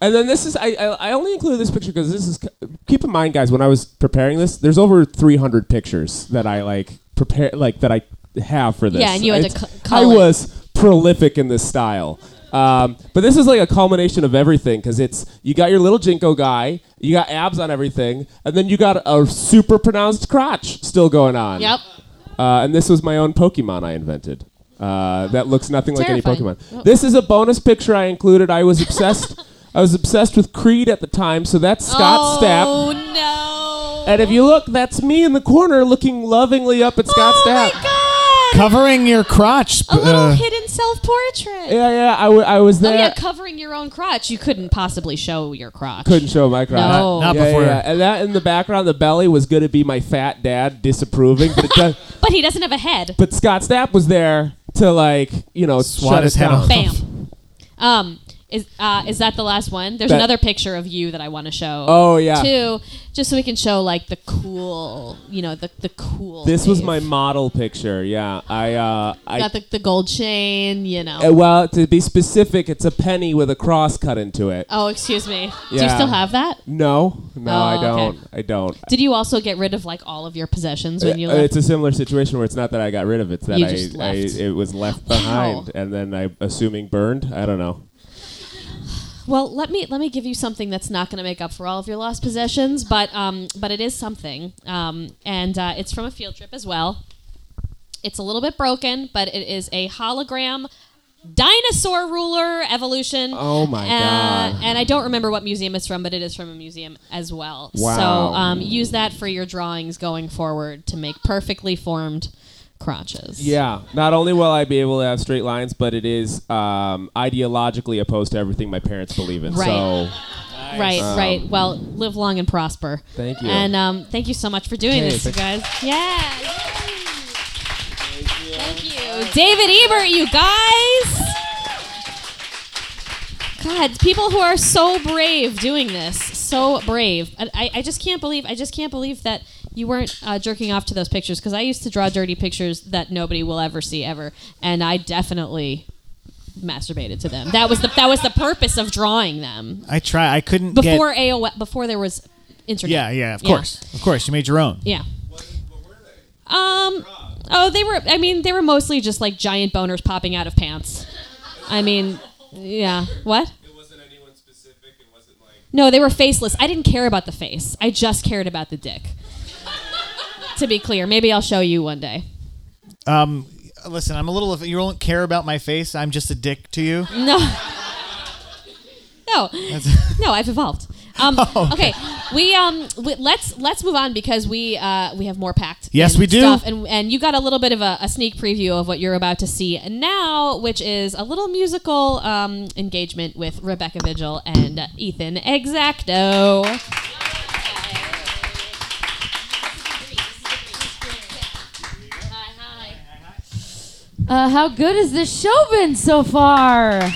And then this is I I, I only included this picture because this is keep in mind guys when I was preparing this there's over 300 pictures that I like prepare like that I have for this. Yeah, and you had to It's- cu- I was prolific in this style. Um, but this is like a culmination of everything because it's you got your little JNCO guy, you got abs on everything, and then you got a super pronounced crotch still going on. Yep. Uh, and this was my own Pokemon I invented. Uh, that looks nothing like any Pokemon. Oh. This is a bonus picture I included. I was obsessed. I was obsessed with Creed at the time, so that's Scott Stapp. Oh no! And if you look, that's me in the corner looking lovingly up at Scott oh Stapp. My god! Covering your crotch. A little uh, hidden self-portrait. Yeah, yeah. I, w- I was there. Oh yeah, covering your own crotch. You couldn't possibly show your crotch. Couldn't show my crotch. No. Not yeah, before. yeah. And that in the background, the belly was going to be my fat dad disapproving, but does, But he doesn't have a head. but Scott Stapp was there to like you know Swat shut his it head down. off. Bam. Um, is uh, is that the last one? There's That- another picture of you that I want to show. Oh yeah. Too, just so we can show like the cool, you know, the the cool. This was my model picture. Yeah, I uh, I Got the, the gold chain, you know. uh, well to be specific, it's a penny with a cross cut into it. oh, excuse me. Do you Yeah. still have that? No, no, I Oh, don't. okay. I don't. Did you also get rid of like all of your possessions when you Uh, left? it's a similar situation where it's not that I got rid of it; it's that You I, just I left. it was left behind, and then I assuming burned. I don't know. Well, let me let me give you something that's not going to make up for all of your lost possessions, but um, but it is something, um, and uh, it's from a field trip as well. It's a little bit broken, but it is a hologram dinosaur ruler evolution. Oh my Uh, God. And I don't remember what museum it's from, but it is from a museum as well. Wow. So um, use that for your drawings going forward to make perfectly formed crotches. Yeah, not only will I be able to have straight lines, but it is um, ideologically opposed to everything my parents believe in. Right. So Right, Um, right. Well, live long and prosper. Thank you. And um, thank you so much for doing Hey, this, you guys. Yeah. Thank you. David Ebert, you guys. God, people who are so brave doing this, so brave. I, I- I just can't believe, I just can't believe that you weren't uh, jerking off to those pictures because I used to draw dirty pictures that nobody will ever see ever, and I definitely masturbated to them. That was the that was the purpose of drawing them I try. I couldn't before get. AOL, before there was internet. Yeah, yeah. Of course, of course. You made your own. Yeah. Um. Oh, they were. I mean, they were mostly just like giant boners popping out of pants. I mean, yeah. What? it wasn't anyone specific. It wasn't like No, they were faceless. I didn't care about the face. I just cared about the dick. To be clear, maybe I'll show you one day. Um, listen, I'm a little. If you don't care about my face, I'm just a dick to you. No. No, no, I've evolved. Um, Oh, okay, we um, we, let's let's move on because we uh, we have more packed. Yes, we do. Stuff, and and you got a little bit of a, a sneak preview of what you're about to see now, which is a little musical um, engagement with Rebecca Vigil and Ethan Exacto. Uh, how good has this show been so far?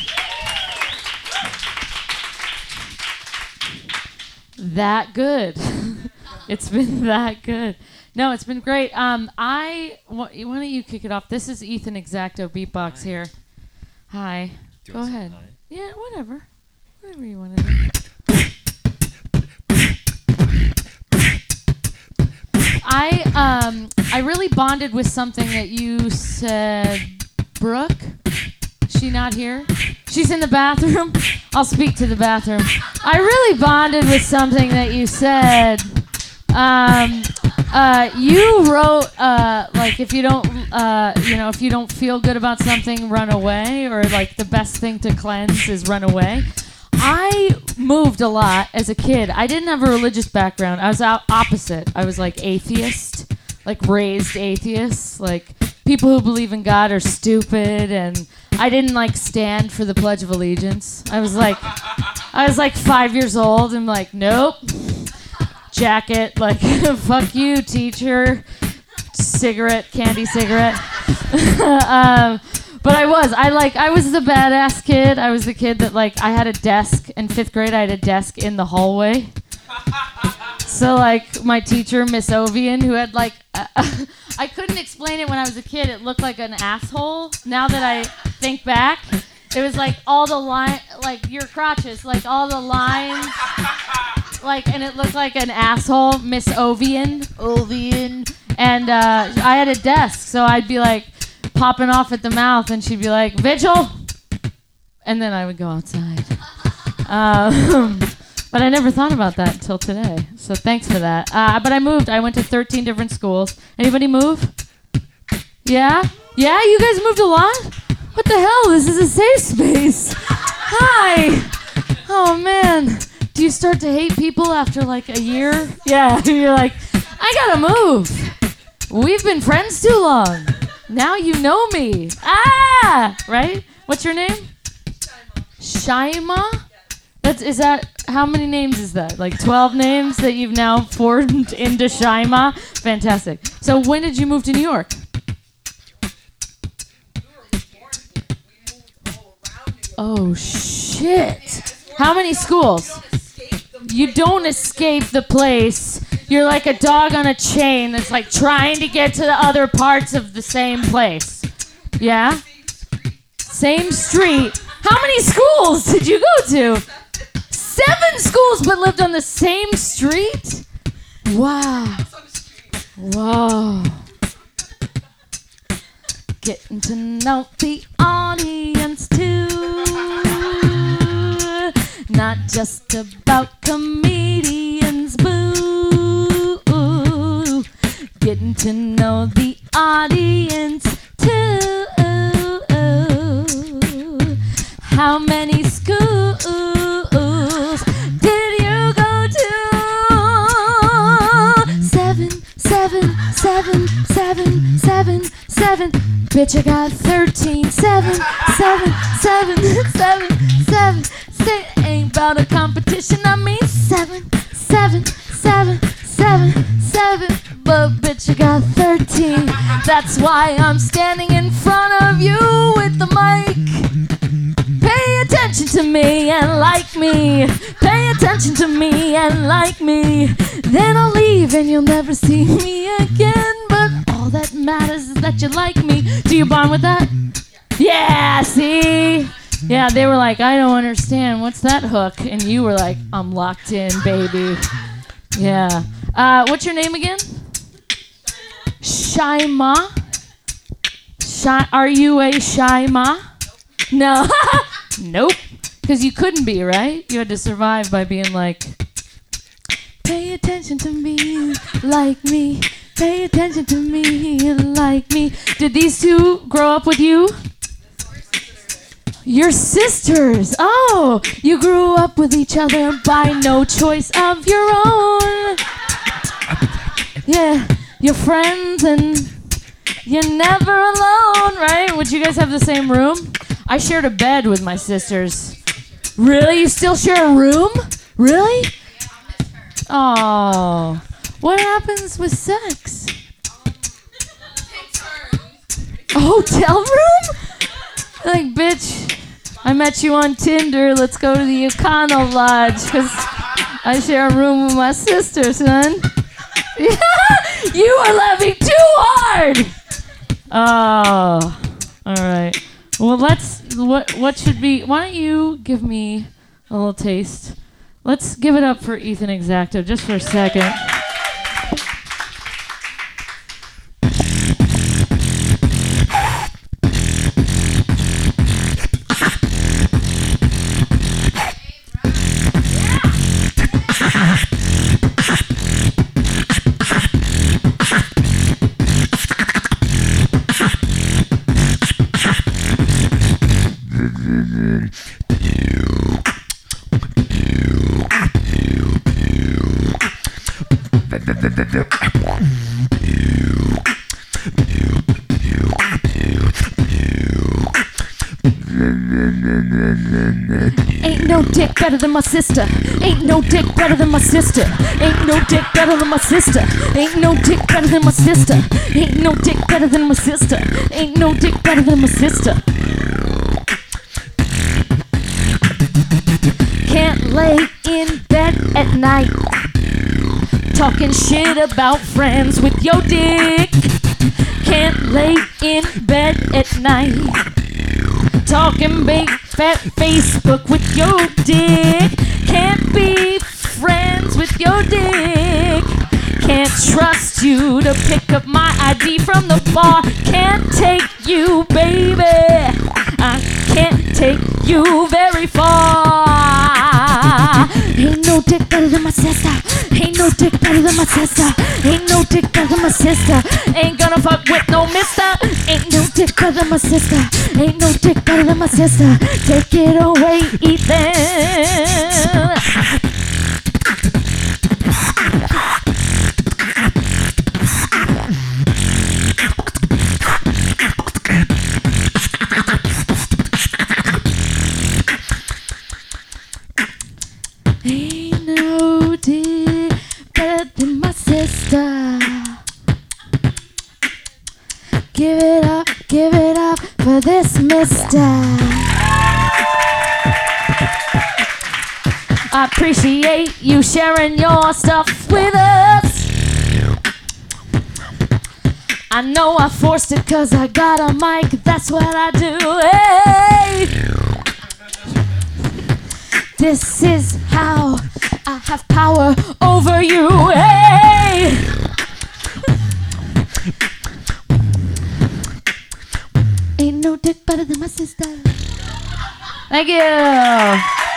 That good. it's been that good. No, it's been great. Um, I why don't you kick it off? This is Ethan Exacto beatbox here. Hi. Go ahead. Yeah, whatever. Whatever you want to do. I um I really bonded with something that you said, Brooke. She not here? She's in the bathroom. I'll speak to the bathroom. I really bonded with something that you said. Um, uh, you wrote uh, like if you don't, uh, you know, if you don't feel good about something, run away, or like the best thing to cleanse is run away. I moved a lot as a kid. I didn't have a religious background. I was out opposite. I was like atheist, like raised atheist. Like people who believe in God are stupid, and I didn't like stand for the Pledge of Allegiance. I was like, I was like five years old, and like, nope, jacket, like, fuck you, teacher, cigarette, candy cigarette. um, but I was. I like. I was the badass kid. I was the kid that like. I had a desk in fifth grade. I had a desk in the hallway. So like my teacher, Miss Ovian, who had like, I couldn't explain it when I was a kid. It looked like an asshole. Now that I think back, it was like all the line, like your crotches, like all the lines, like, and it looked like an asshole, Miss Ovian, Ovian, and uh, I had a desk, so I'd be like popping off at the mouth, and she'd be like, Vigil, and then I would go outside. Um, but I never thought about that until today. So thanks for that. Uh, but I moved. I went to 13 different schools. Anybody move? Yeah? Yeah? You guys moved a lot? What the hell? This is a safe space. Hi. Oh, man. Do you start to hate people after like a year? Yeah, you're like, I gotta move. We've been friends too long. Now you know me. Ah, right? What's your name? Shaima. That's is that how many names is that? Like twelve names that you've now formed into Shaima. Fantastic. So when did you move to New York? Oh shit! How many schools? You don't escape the place. You're like a dog on a chain that's like trying to get to the other parts of the same place. Yeah? Same street. How many schools did you go to? Seven schools, but lived on the same street? Wow. Wow. Getting to know the audience Not just about comedians, boo. Getting to know the audience too. How many schools did you go to? Seven, seven, seven, seven, seven, seven. Bitch, I got thirteen. Seven, seven, seven, seven, seven. Say ain't about a competition. I mean seven, seven, seven, seven, seven. But bitch, I got thirteen. That's why I'm standing in front of you with the mic. Pay attention to me and like me. Pay attention to me and like me. Then I'll leave and you'll never see me again. But all that matters is that you like me. Do you bond with that? Yeah, see? Yeah, they were like, I don't understand. What's that hook? And you were like, I'm locked in, baby. Yeah. Uh, what's your name again? Shaima. Shy, are you a Shaima? No. nope. Because you couldn't be, right? You had to survive by being like, pay attention to me, like me. Pay attention to me, like me. Did these two grow up with you? Your sisters. Oh, you grew up with each other by no choice of your own. Yeah, you're friends and you're never alone, right? Would you guys have the same room? I shared a bed with my sisters. Really? You still share a room? Really? Oh. What happens with sex? A hotel room? Like, bitch, I met you on Tinder. Let's go to the Econo Lodge because I share a room with my sister, son. you are laughing too hard. Oh, all right. Well, let's. What what should be? Why don't you give me a little taste? Let's give it up for Ethan Exacto just for a second. Sister. Ain't no dick better than my sister. Ain't no dick better than my sister. Ain't no dick better than my sister. Ain't no dick better than my sister. Ain't no dick better than my sister. Can't lay in bed at night. Talking shit about friends with your dick. Can't lay in bed at night talking big fat Facebook with your dick. Can't be friends with your dick. Can't trust you to pick up my ID from the bar. Can't take you, baby. I can't take you very far. Ain't no dick better than my sister. Ain't no dick better than my sister. Ain't no dick better than my sister. Ain't gonna fuck with no mister. Ain't no dick better than my sister. Ain't no dick better than my sister. Take it away, Ethan. I forced it cause I got a mic, that's what I do. Hey! This is how I have power over you. Hey! Ain't no dick better than my sister. Thank you.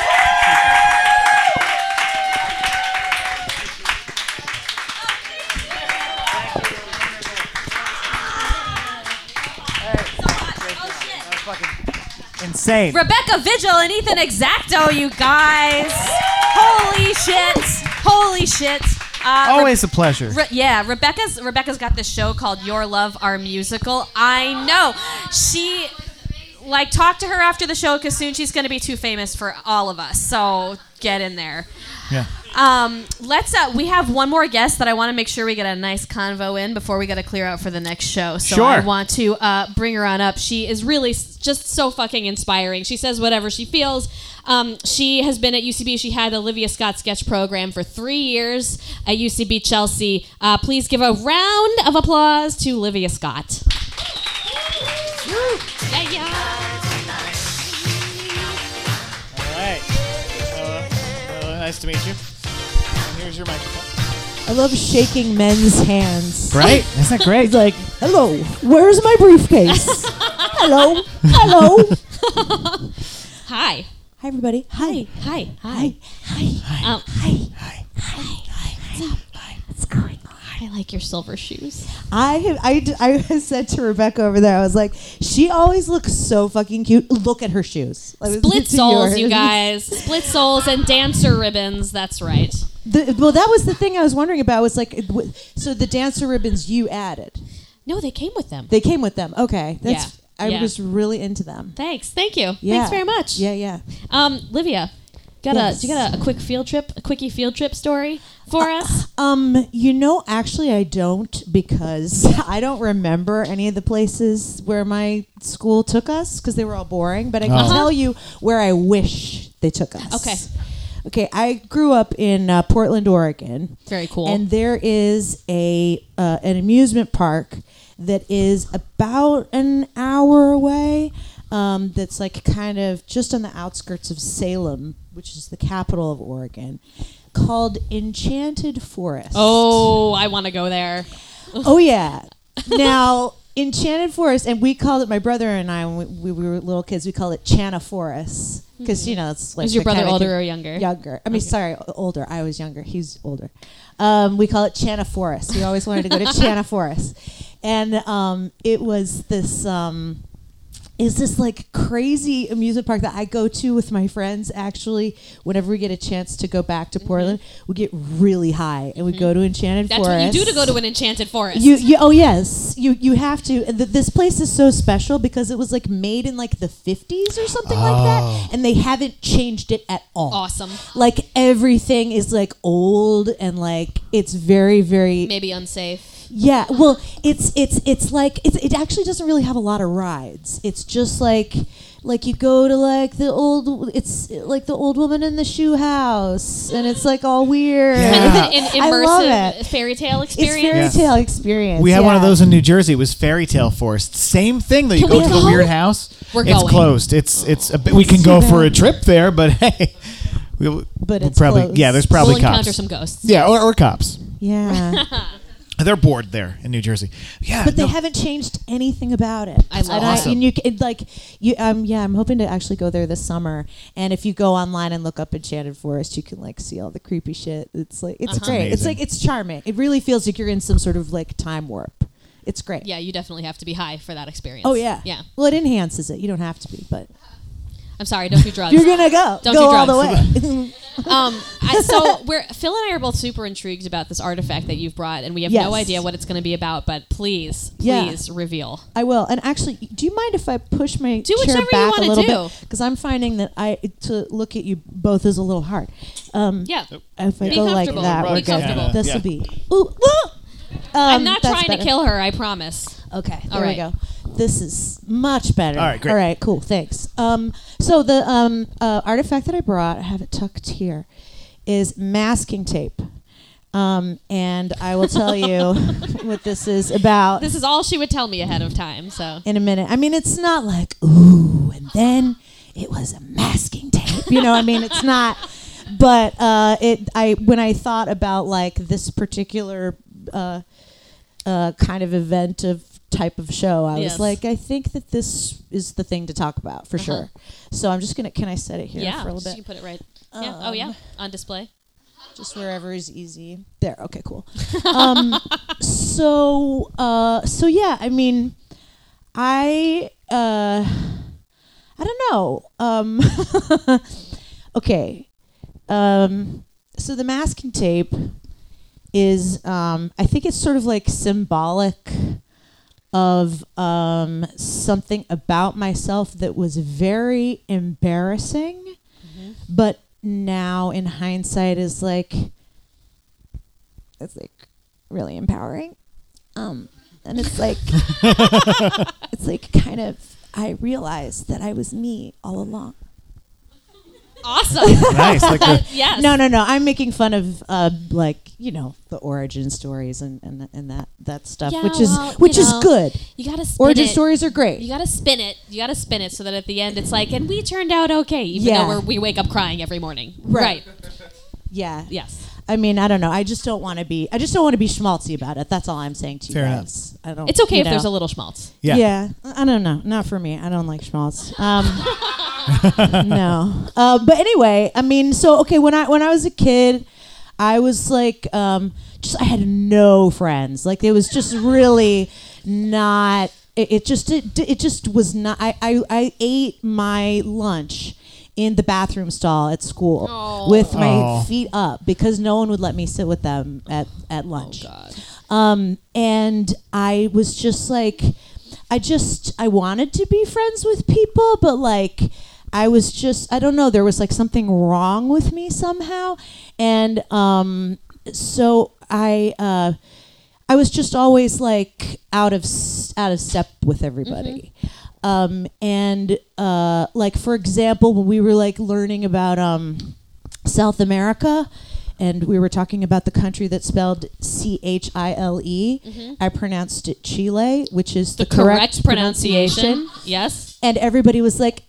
Rebecca Vigil and Ethan Exacto, you guys. Holy shit. Holy shit. Uh, Re- Always a pleasure. Re- yeah, Rebecca's Rebecca's got this show called Your Love Our Musical. I know. She like talk to her after the show cuz soon she's going to be too famous for all of us. So get in there. Yeah. Um, let's. Uh, we have one more guest that I want to make sure we get a nice convo in before we got to clear out for the next show. So Sure. I want to uh, bring her on up. She is really just so fucking inspiring. She says whatever she feels. Um, she has been at UCB. She had the Livia Scott sketch program for three years at UCB Chelsea. Uh, please give a round of applause to Livia Scott. Yeah, yeah. All right. Nice to meet you. And here's your microphone. I love shaking men's hands. Right? Isn't that great? He's like, hello, where's my briefcase? hello, hello. Hi. Hi, everybody. Hi. Hi. Hi. Hi. Hi. Um, Hi. Hi. Hi. Hi. What's up? Hi. What's going on? I like your silver shoes. I have, I, d- I said to Rebecca over there, I was like, she always looks so fucking cute. Look at her shoes. Like, Split soles, you guys. Split soles and dancer ribbons. That's right. The, well, that was the thing I was wondering about. Was like, so the dancer ribbons you added, No, they came with them. they came with them. Okay, that's. Yeah. I Yeah. was really into them. Thanks. Thank you. Yeah. Thanks very much. Yeah, yeah. Um, Livia, got Yes. a you got a, a quick field trip, a quickie field trip story for us? Um, you know, actually, I don't because I don't remember any of the places where my school took us because they were all boring. But I can Oh. tell you where I wish they took us. Okay. Okay. I grew up in uh, Portland, Oregon, Very cool. and there is a uh, an amusement park that is about an hour away. Um, that's like kind of just on the outskirts of Salem, which is the capital of Oregon, called Enchanted Forest. oh, I want to go there. Oh yeah. Now Enchanted Forest, and we called it. My brother and I, when we, we were little kids, we called it Chana Forest because you know it's like Was your brother older or younger? Younger. I mean, sorry, older. I was younger. He's older. Um, we call it Chana Forest. We always wanted to go to Chana Forest, and um, it was this. Um, is this like crazy amusement park that I go to with my friends actually whenever we get a chance to go back to Portland we get really high and we go to Enchanted Mm-hmm. That's Forest what you do to go to an enchanted forest. you, you oh yes you you have to and th- this place is so special because it was like made in like the 50s or something like Oh. that and they haven't changed it at all awesome. like everything is like old and like it's very very Maybe unsafe. Yeah, well, it's it's it's like it's, it actually doesn't really have a lot of rides. It's just like like you go to like the old it's like the old woman in the shoe house, and it's like all weird. Yeah. An I love immersive it. fairy tale It's experience. fairy Yes. tale experience. We had one of those in New Jersey. It was Fairy Tale Forest. Same thing though. You Can go to the weird house. We're it's going. closed. It's it's a bit, we can too go for a trip there, but hey, we'll, But we'll it's probably closed. yeah. There's probably we'll cops. encounter some ghosts. yeah, or, or cops. Yeah, They're bored there in New Jersey. Yeah, but they no, haven't changed anything about it. I love and it. Awesome. and you c- like you um yeah, I'm hoping to actually go there this summer. And if you go online and look up Enchanted Forest, you can like see all the creepy shit. It's like it's That's great. It's like it's charming. It really feels like you're in some sort of like time warp. It's great. Yeah, you definitely have to be high for that experience. Oh yeah. Yeah. Well, it enhances it. You don't have to be, but I'm sorry, don't do drugs. you're gonna go. Don't go do all the drugs. way. um, I, so we're Phil and I are both super intrigued about this artifact that you've brought, and we have no idea what it's going to be about. But please, Yeah. please reveal. I will. And actually, do you mind if I push my Do chair whichever you back a wanna little do. bit? Because I'm finding that I to look at you both is a little hard. Um, Yeah, If I Be go like that, we're good. comfortable. This Yeah. will be. Ooh, whoa! I'm Um, not that's trying better. to kill her. I promise. Okay, there All right. we go. This is much better. All right, great. All right, cool. Thanks. Um, so the um, uh, artifact that I brought, I have it tucked here, is masking tape. Um, and I will tell you what this is about This is all she would tell me ahead of time. So in a minute. I mean, it's not like ooh, and then it was a masking tape. You know, I mean, it's not. But uh, it, I when I thought about like this particular uh, uh, kind of event of type of show, I Yes. was like, I think that this is the thing to talk about for sure. So I'm just gonna. Can I set it here yeah, for a little you bit? can put it right. yeah. Oh yeah, on display. just wherever is easy. There. Okay. Cool. Um, so uh, so yeah. I mean, I uh, I don't know. Um, okay. Um, so the masking tape is um, I think it's sort of like symbolic of um, something about myself that was very embarrassing, but now in hindsight is like it's like really empowering. Um, and it's like it's like kind of I realized that I was me all along. Awesome. nice. Like the, yes. No, no, no. I'm making fun of uh, like you know the origin stories and and, and that that stuff, Yeah, which is well, which is know, good. You gotta spin Origin it. stories are great. You gotta spin it. You gotta spin it so that at the end it's like, and we turned out okay, even Yeah. though we're, we wake up crying every morning. Right. yeah. Yes. I mean, I don't know. I just don't want to be. I just don't want to be schmaltzy about it. That's all I'm saying to you Fair enough. I don't. It's okay you if there's a little schmaltz. yeah. Yeah, I don't know. Not for me. I don't like schmaltz. Um, no. Uh, but anyway, I mean, so okay, when I when I was a kid, I was like, um, just I had no friends. Like it was just really not. It, it just it, it just was not. I, I I ate my lunch in the bathroom stall at school with my Aw. feet up because no one would let me sit with them at at lunch. God. Um, and I was just like, I just, I wanted to be friends with people, but like, I was just, I don't know, there was like something wrong with me somehow. And um, so I, uh, I was just always like out of s- out of step with everybody. Um, and uh, like for example, when we were like learning about um, South America, and we were talking about the country that's spelled C H I L E. I pronounced it Chile, which is the, The correct, pronunciation. Yes. And everybody was like,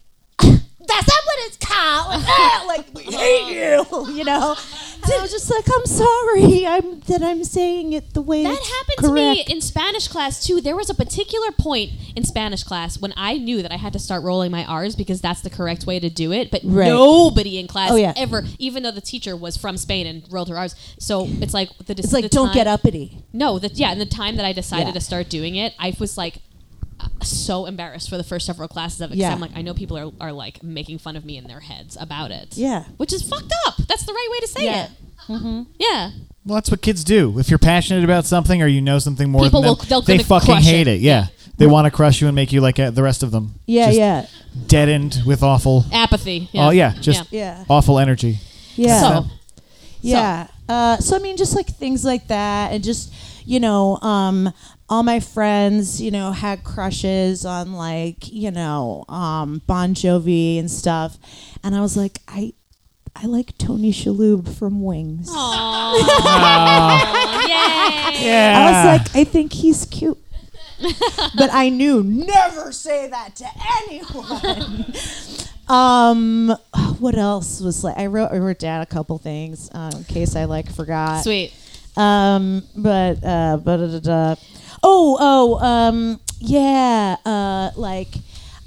"That's not what it's called." Ah, like we hate you, you know. And I was just like, "I'm sorry, I'm that I'm saying it the way That happened correct. to me in Spanish class too. There was a particular point in Spanish class when I knew that I had to start rolling my R's because that's the correct way to do it. But Right. nobody in class Oh, yeah. ever, even though the teacher was from Spain and rolled her R's. So it's like the It's like don't get uppity. No, that yeah, and the time that I decided Yeah. to start doing it, I was like so embarrassed for the first several classes of it. 'cause Yeah. I'm like, I know people are, are like making fun of me in their heads about it. Yeah. Which is fucked up. That's the right way to say Yeah. it. Yeah. Well, that's what kids do. If you're passionate about something or you know something more People than them, will- they'll they fucking hate it. it. Yeah. They want to crush you and make you like uh, the rest of them. Yeah, Just yeah, Deadened with awful, Apathy. oh yeah, just yeah, awful energy. yeah. So, Yeah. Uh, so I mean, just like things like that, and just you know, um, all my friends, you know, had crushes on like you know, um, Bon Jovi and stuff, and I was like, I, I like Tony Shalhoub from Wings. Aw. Yay. Yeah. I was like, I think he's cute. but I knew never say that to anyone. um, what else was like? I wrote I wrote down a couple things um, in case I like forgot. Sweet. Um, but uh, but da, da, da. Oh oh um yeah uh like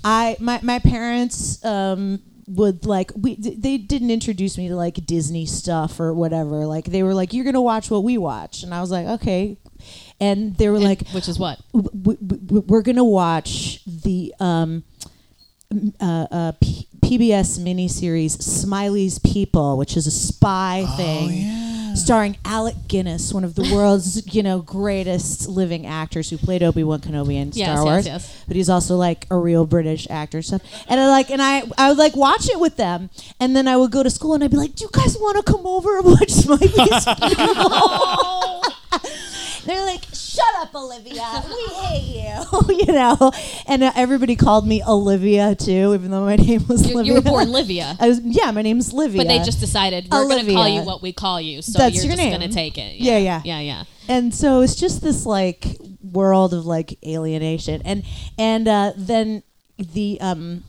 I my my parents um would like we th- they didn't introduce me to like Disney stuff or whatever. Like they were like you're gonna watch what we watch. And I was like okay. And they were like Which is what? w- w- we're gonna watch the um, uh, uh, P- PBS miniseries Smiley's People, which is a spy Oh, thing, starring Alec Guinness, one of the world's you know greatest living actors who played Obi Wan Kenobi in Yes, Star yes, Wars. yes. But he's also like a real British actor and stuff. And I like, and I, I would like watch it with them, and then I would go to school and I'd be like, "Do you guys want to come over and watch Smiley's People?" They're like, "Shut up." up, Olivia? We hate you. you know, and uh, everybody called me Olivia too, even though my name was You, Livia. you were born Livia. I was, yeah, my name's Livia. But they just decided we're going to call you what we call you, so That's you're your just name. going to take it. Yeah, yeah. yeah, yeah. and so it's just this like world of like alienation and and uh, then the um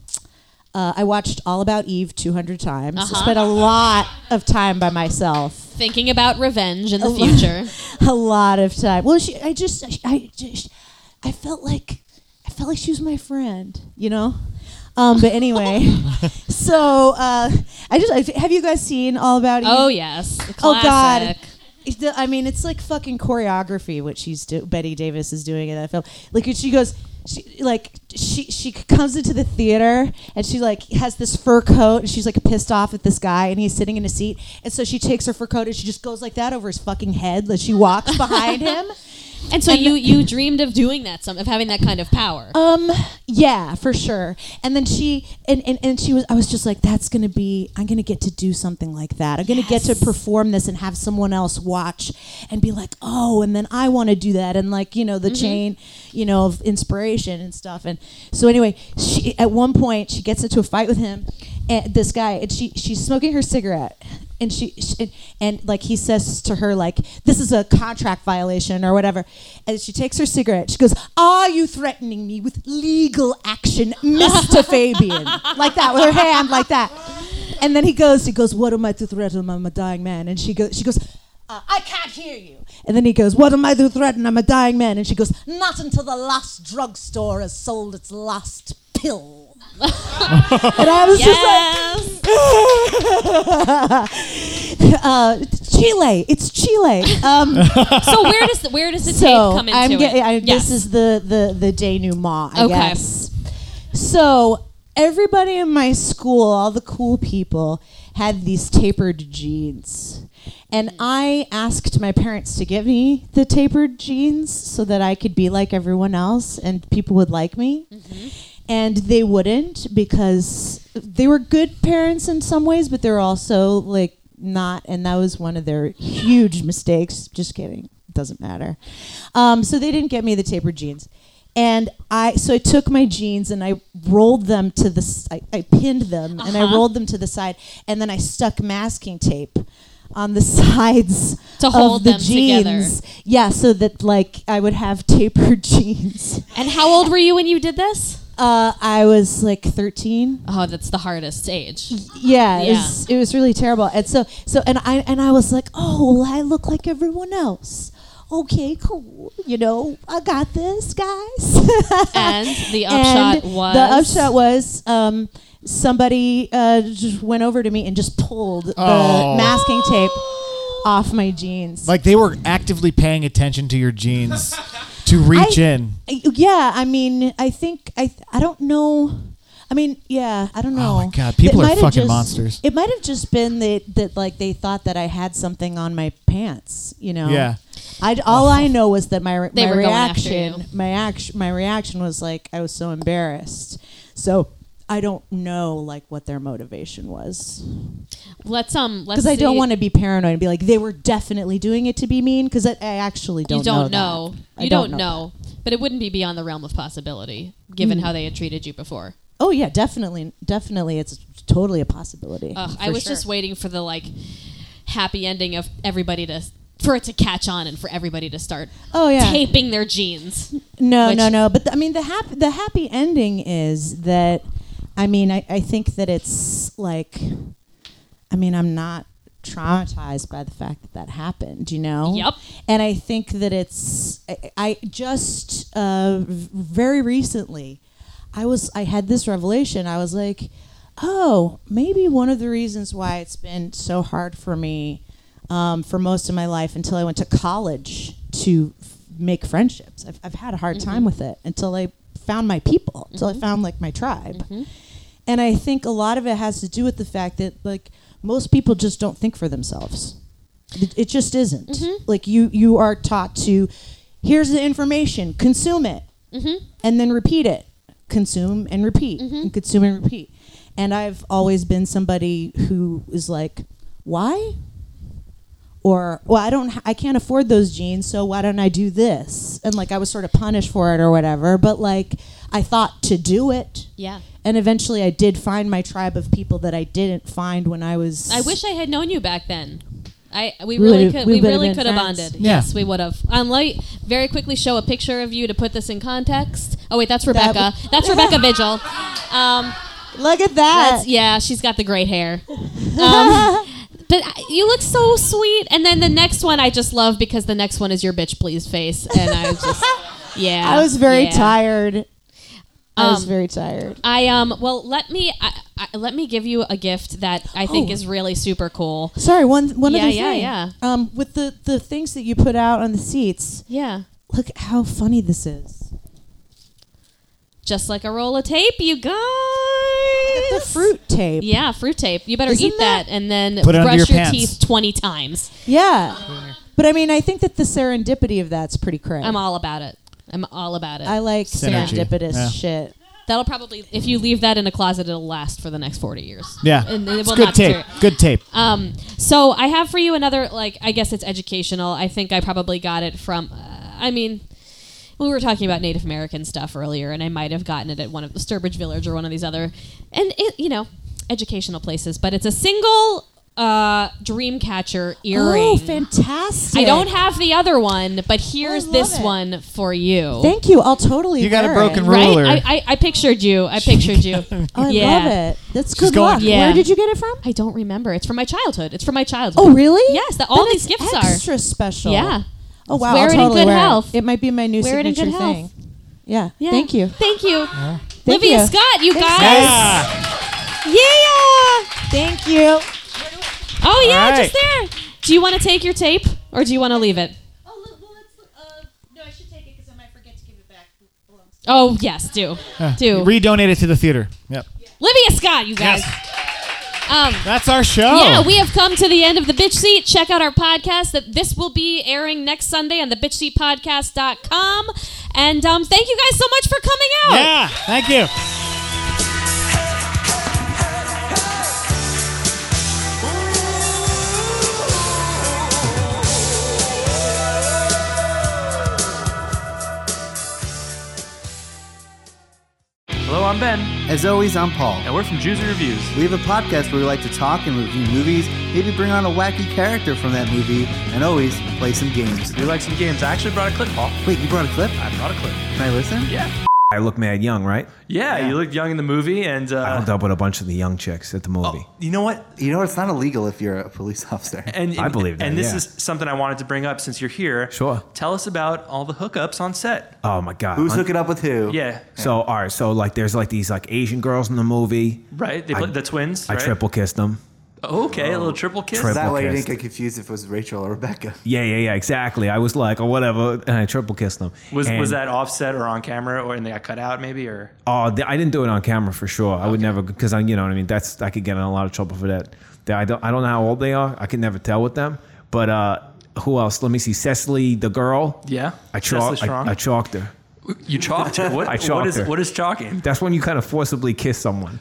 uh, I watched All About Eve 200 times. Uh-huh. Spent a lot of time by myself. Thinking about revenge in the A future. A lot of time. Well, she, I just, I just, I felt like, I felt like she was my friend, you know. Um, but anyway, so uh, I just have you guys seen All About Eve? oh yes, Oh, God. classic. It's the- I mean, it's like fucking choreography what she's do- Bette Davis is doing in that film. Like she goes, she like she she comes into the theater and she like has this fur coat and she's like pissed off at this guy and he's sitting in a seat and so she takes her fur coat and she just goes like that over his fucking head as she walks behind him. And so And you you dreamed of doing that, some of having that kind of power. Um, yeah, for sure. And then she and, and, and she was I was just like, that's gonna be I'm gonna get to do something like that. I'm gonna get to perform this and have someone else watch and be like, oh, and then I wanna do that and like, you know, the chain, you know, of inspiration and stuff. And so anyway, she at one point she gets into a fight with him and this guy and she she's smoking her cigarette and she, she and, like he says to her like this is a contract violation or whatever and she takes her cigarette she goes are you threatening me with legal action mr fabian like that with her hand like that and then he goes he goes what am i to threaten i'm a dying man and she goes she goes uh, I can't hear you. And then he goes, What am I to threaten? I'm a dying man. And she goes, Not until the last drugstore has sold its last pill. And I was just like, uh, Chile. It's Chile. Um, so where does the, where does the so tape come into I'm. I, Yes. This is the the the denouement. I Okay. guess. So everybody in my school, all the cool people, had these tapered jeans. And I asked my parents to give me the tapered jeans so that I could be like everyone else and people would like me. And they wouldn't because they were good parents in some ways, but they're also like not. And that was one of their huge mistakes. Just kidding. Doesn't matter. Um, so they didn't get me the tapered jeans. And I so I took my jeans and I rolled them to the s- I, I pinned them and I Uh-huh. rolled them to the side and then I stuck masking tape on the sides To hold of the them together. jeans. Yeah, so that like I would have tapered jeans. and how old were you when you did this? Uh, I was like 13. Oh, that's the hardest age. Yeah, it was it was really terrible. And so so and I and I was like, "Oh, well, I look like everyone else." Okay, cool. You know, I got this, guys. And the upshot And was the upshot was um, somebody uh, just went over to me and just pulled Oh. the masking tape off my jeans. Like they were actively paying attention to your jeans to reach I- in. Yeah, I mean, I think I I don't know. I mean, yeah, I don't oh know. Oh my God, people It are fucking just- monsters. It might have just been that that like they thought that I had something on my pants. You know. Yeah. I all I oh. know was that my They my were going after reaction you. my action my reaction was like I was so embarrassed. So I don't know like what their motivation was let's um let's because I don't want to be paranoid and be like they were definitely doing it to be mean because I, I actually don't you don't know. know. You don't, know. But it wouldn't be beyond the realm of possibility, given Mm. how they had treated you before. Oh yeah, definitely, definitely, it's totally a possibility. Ugh, I was sure. just waiting for the like happy ending of everybody to for it to catch on and for everybody to start Oh yeah, taping their jeans. no, no, no. But th- I mean, the happy the happy ending is that, I mean, I, I think that it's like, I mean, I'm not traumatized by the fact that that happened. You know. Yep. And I think that it's I, I just uh, very recently, I was I had this revelation. I was like, oh, maybe one of the reasons why it's been so hard for me um, for most of my life until I went to college to f- make friendships. I've, I've had a hard time with it until I found my people, until I found like my tribe. And I think a lot of it has to do with the fact that like most people just don't think for themselves. It, it just isn't. Mm-hmm. Like you you are taught to here's the information, consume it, mm-hmm. and then repeat it. Consume and repeat, mm-hmm. and consume and repeat. And I've always been somebody who is like, why? or well I don't I can't afford those jeans so why don't I do this and like I was sort of punished for it or whatever but like I thought to do it Yeah. And eventually I did find my tribe of people that I didn't find when I was I wish I had known you back then. I we We really could we we, would've really been could have bonded. Yeah. Yes, we would have. Um, let me very quickly show a picture of you to put this in context. Oh wait, that's Rebecca. would- that's Rebecca Vigil. Um, look at that yeah, she's got the great hair. Um, but you look so sweet. And then the next one I just love because the next one is your bitch please face, and I was just yeah. I was very yeah. tired I was Um, very tired I um well let me I, I, let me give you a gift that I think Oh. is really super cool. sorry one one Yeah, other yeah, thing yeah. um with the the things that you put out on the seats Yeah. look how funny this is Just like a roll of tape, you guys. the fruit tape Yeah, fruit tape. You better Isn't eat that, that- and then Put brush your your, teeth 20 times. Yeah. But I mean, I think that the serendipity of that's pretty crazy. I'm all about it. I'm all about it. I like Synergy. serendipitous Yeah. shit. That'll probably, if you leave that in a closet, it'll last for the next 40 years. Yeah. And it It's will good not tape. deteriorate. Good tape. Um, so I have for you another, like, I guess it's educational. I think I probably got it from, uh, I mean, we were talking about Native American stuff earlier, and I might have gotten it at one of the Sturbridge Village or one of these other, and it, you know, educational places. But it's a single uh, Dreamcatcher earring. Oh, fantastic! I don't have the other one, but here's this it. one for you. Thank you. I'll totally. You got a broken it. ruler. right? I, I, I pictured you. I pictured you. Oh, I Yeah. love it. That's good going- luck. Yeah. Where did you get it from? I don't remember. It's from my childhood. It's from my childhood. Oh, really? Yes, that all Then these it's gifts are. extra special. Yeah. Oh wow. Wear I'll it in good health. It. it might be my new Wear it in signature good thing. health. Yeah. Yeah. Thank you. Thank you. Thank Olivia you. Scott, you Thanks, guys. Yeah. Yeah. Thank you. Oh yeah, All right. just there. Do you want to take your tape or do you want to leave it? Oh, look, well, let's. Uh, no, I should take it because I might forget to give it back. It Oh yes, do. do. Redonate it to the theater. Yep. Livia Scott, you guys. Yes. Um That's our show. Yeah, we have come to the end of the Bitch Seat. Check out our podcast. That this will be airing next Sunday on the bitchseatpodcast.com. And um, thank you guys so much for coming out. Yeah. Thank you. I'm Ben, As always, I'm Paul. and we're from Juicy Reviews. We have a podcast where we like to talk and review movies, maybe bring on a wacky character from that movie, and always play some games. We like some games. I actually brought a clip, Paul. Wait, you brought a clip? I brought a clip. Can I listen? Yeah. I look mad young, right? Yeah, you looked young in the movie, and I uh, hooked up with a bunch of the young chicks at the movie. you know what? You know, it's not illegal if you're a police officer. And I believe that, And this yeah. is something I wanted to bring up since you're here. Sure. Tell us about all the hookups on set. Oh my god! Who's Un- hooking up with who? Yeah. So all right, so like there's like these like Asian girls in the movie. Right. They I- play the twins. I right? triple kissed them. Okay, a little triple kiss. Triple That way you didn't get confused if it was Rachel or Rebecca. Yeah, yeah, yeah, exactly. I was like, or whatever, and I triple kissed them. Was And- was that offset or on camera, or and they got cut out maybe, or Oh, th- I didn't do it on camera for sure. I would never because I, you know what I mean. That's I could get in a lot of trouble for that. They- I don't, I don't know how old they are. I can never tell with them. But uh, who else? Let me see. Cecily, the girl. yeah? I Cecily chalked. Strong? I, I chalked her. you chalked her. What, I chalked is her. what is chalking? That's when you kind of forcibly kiss someone.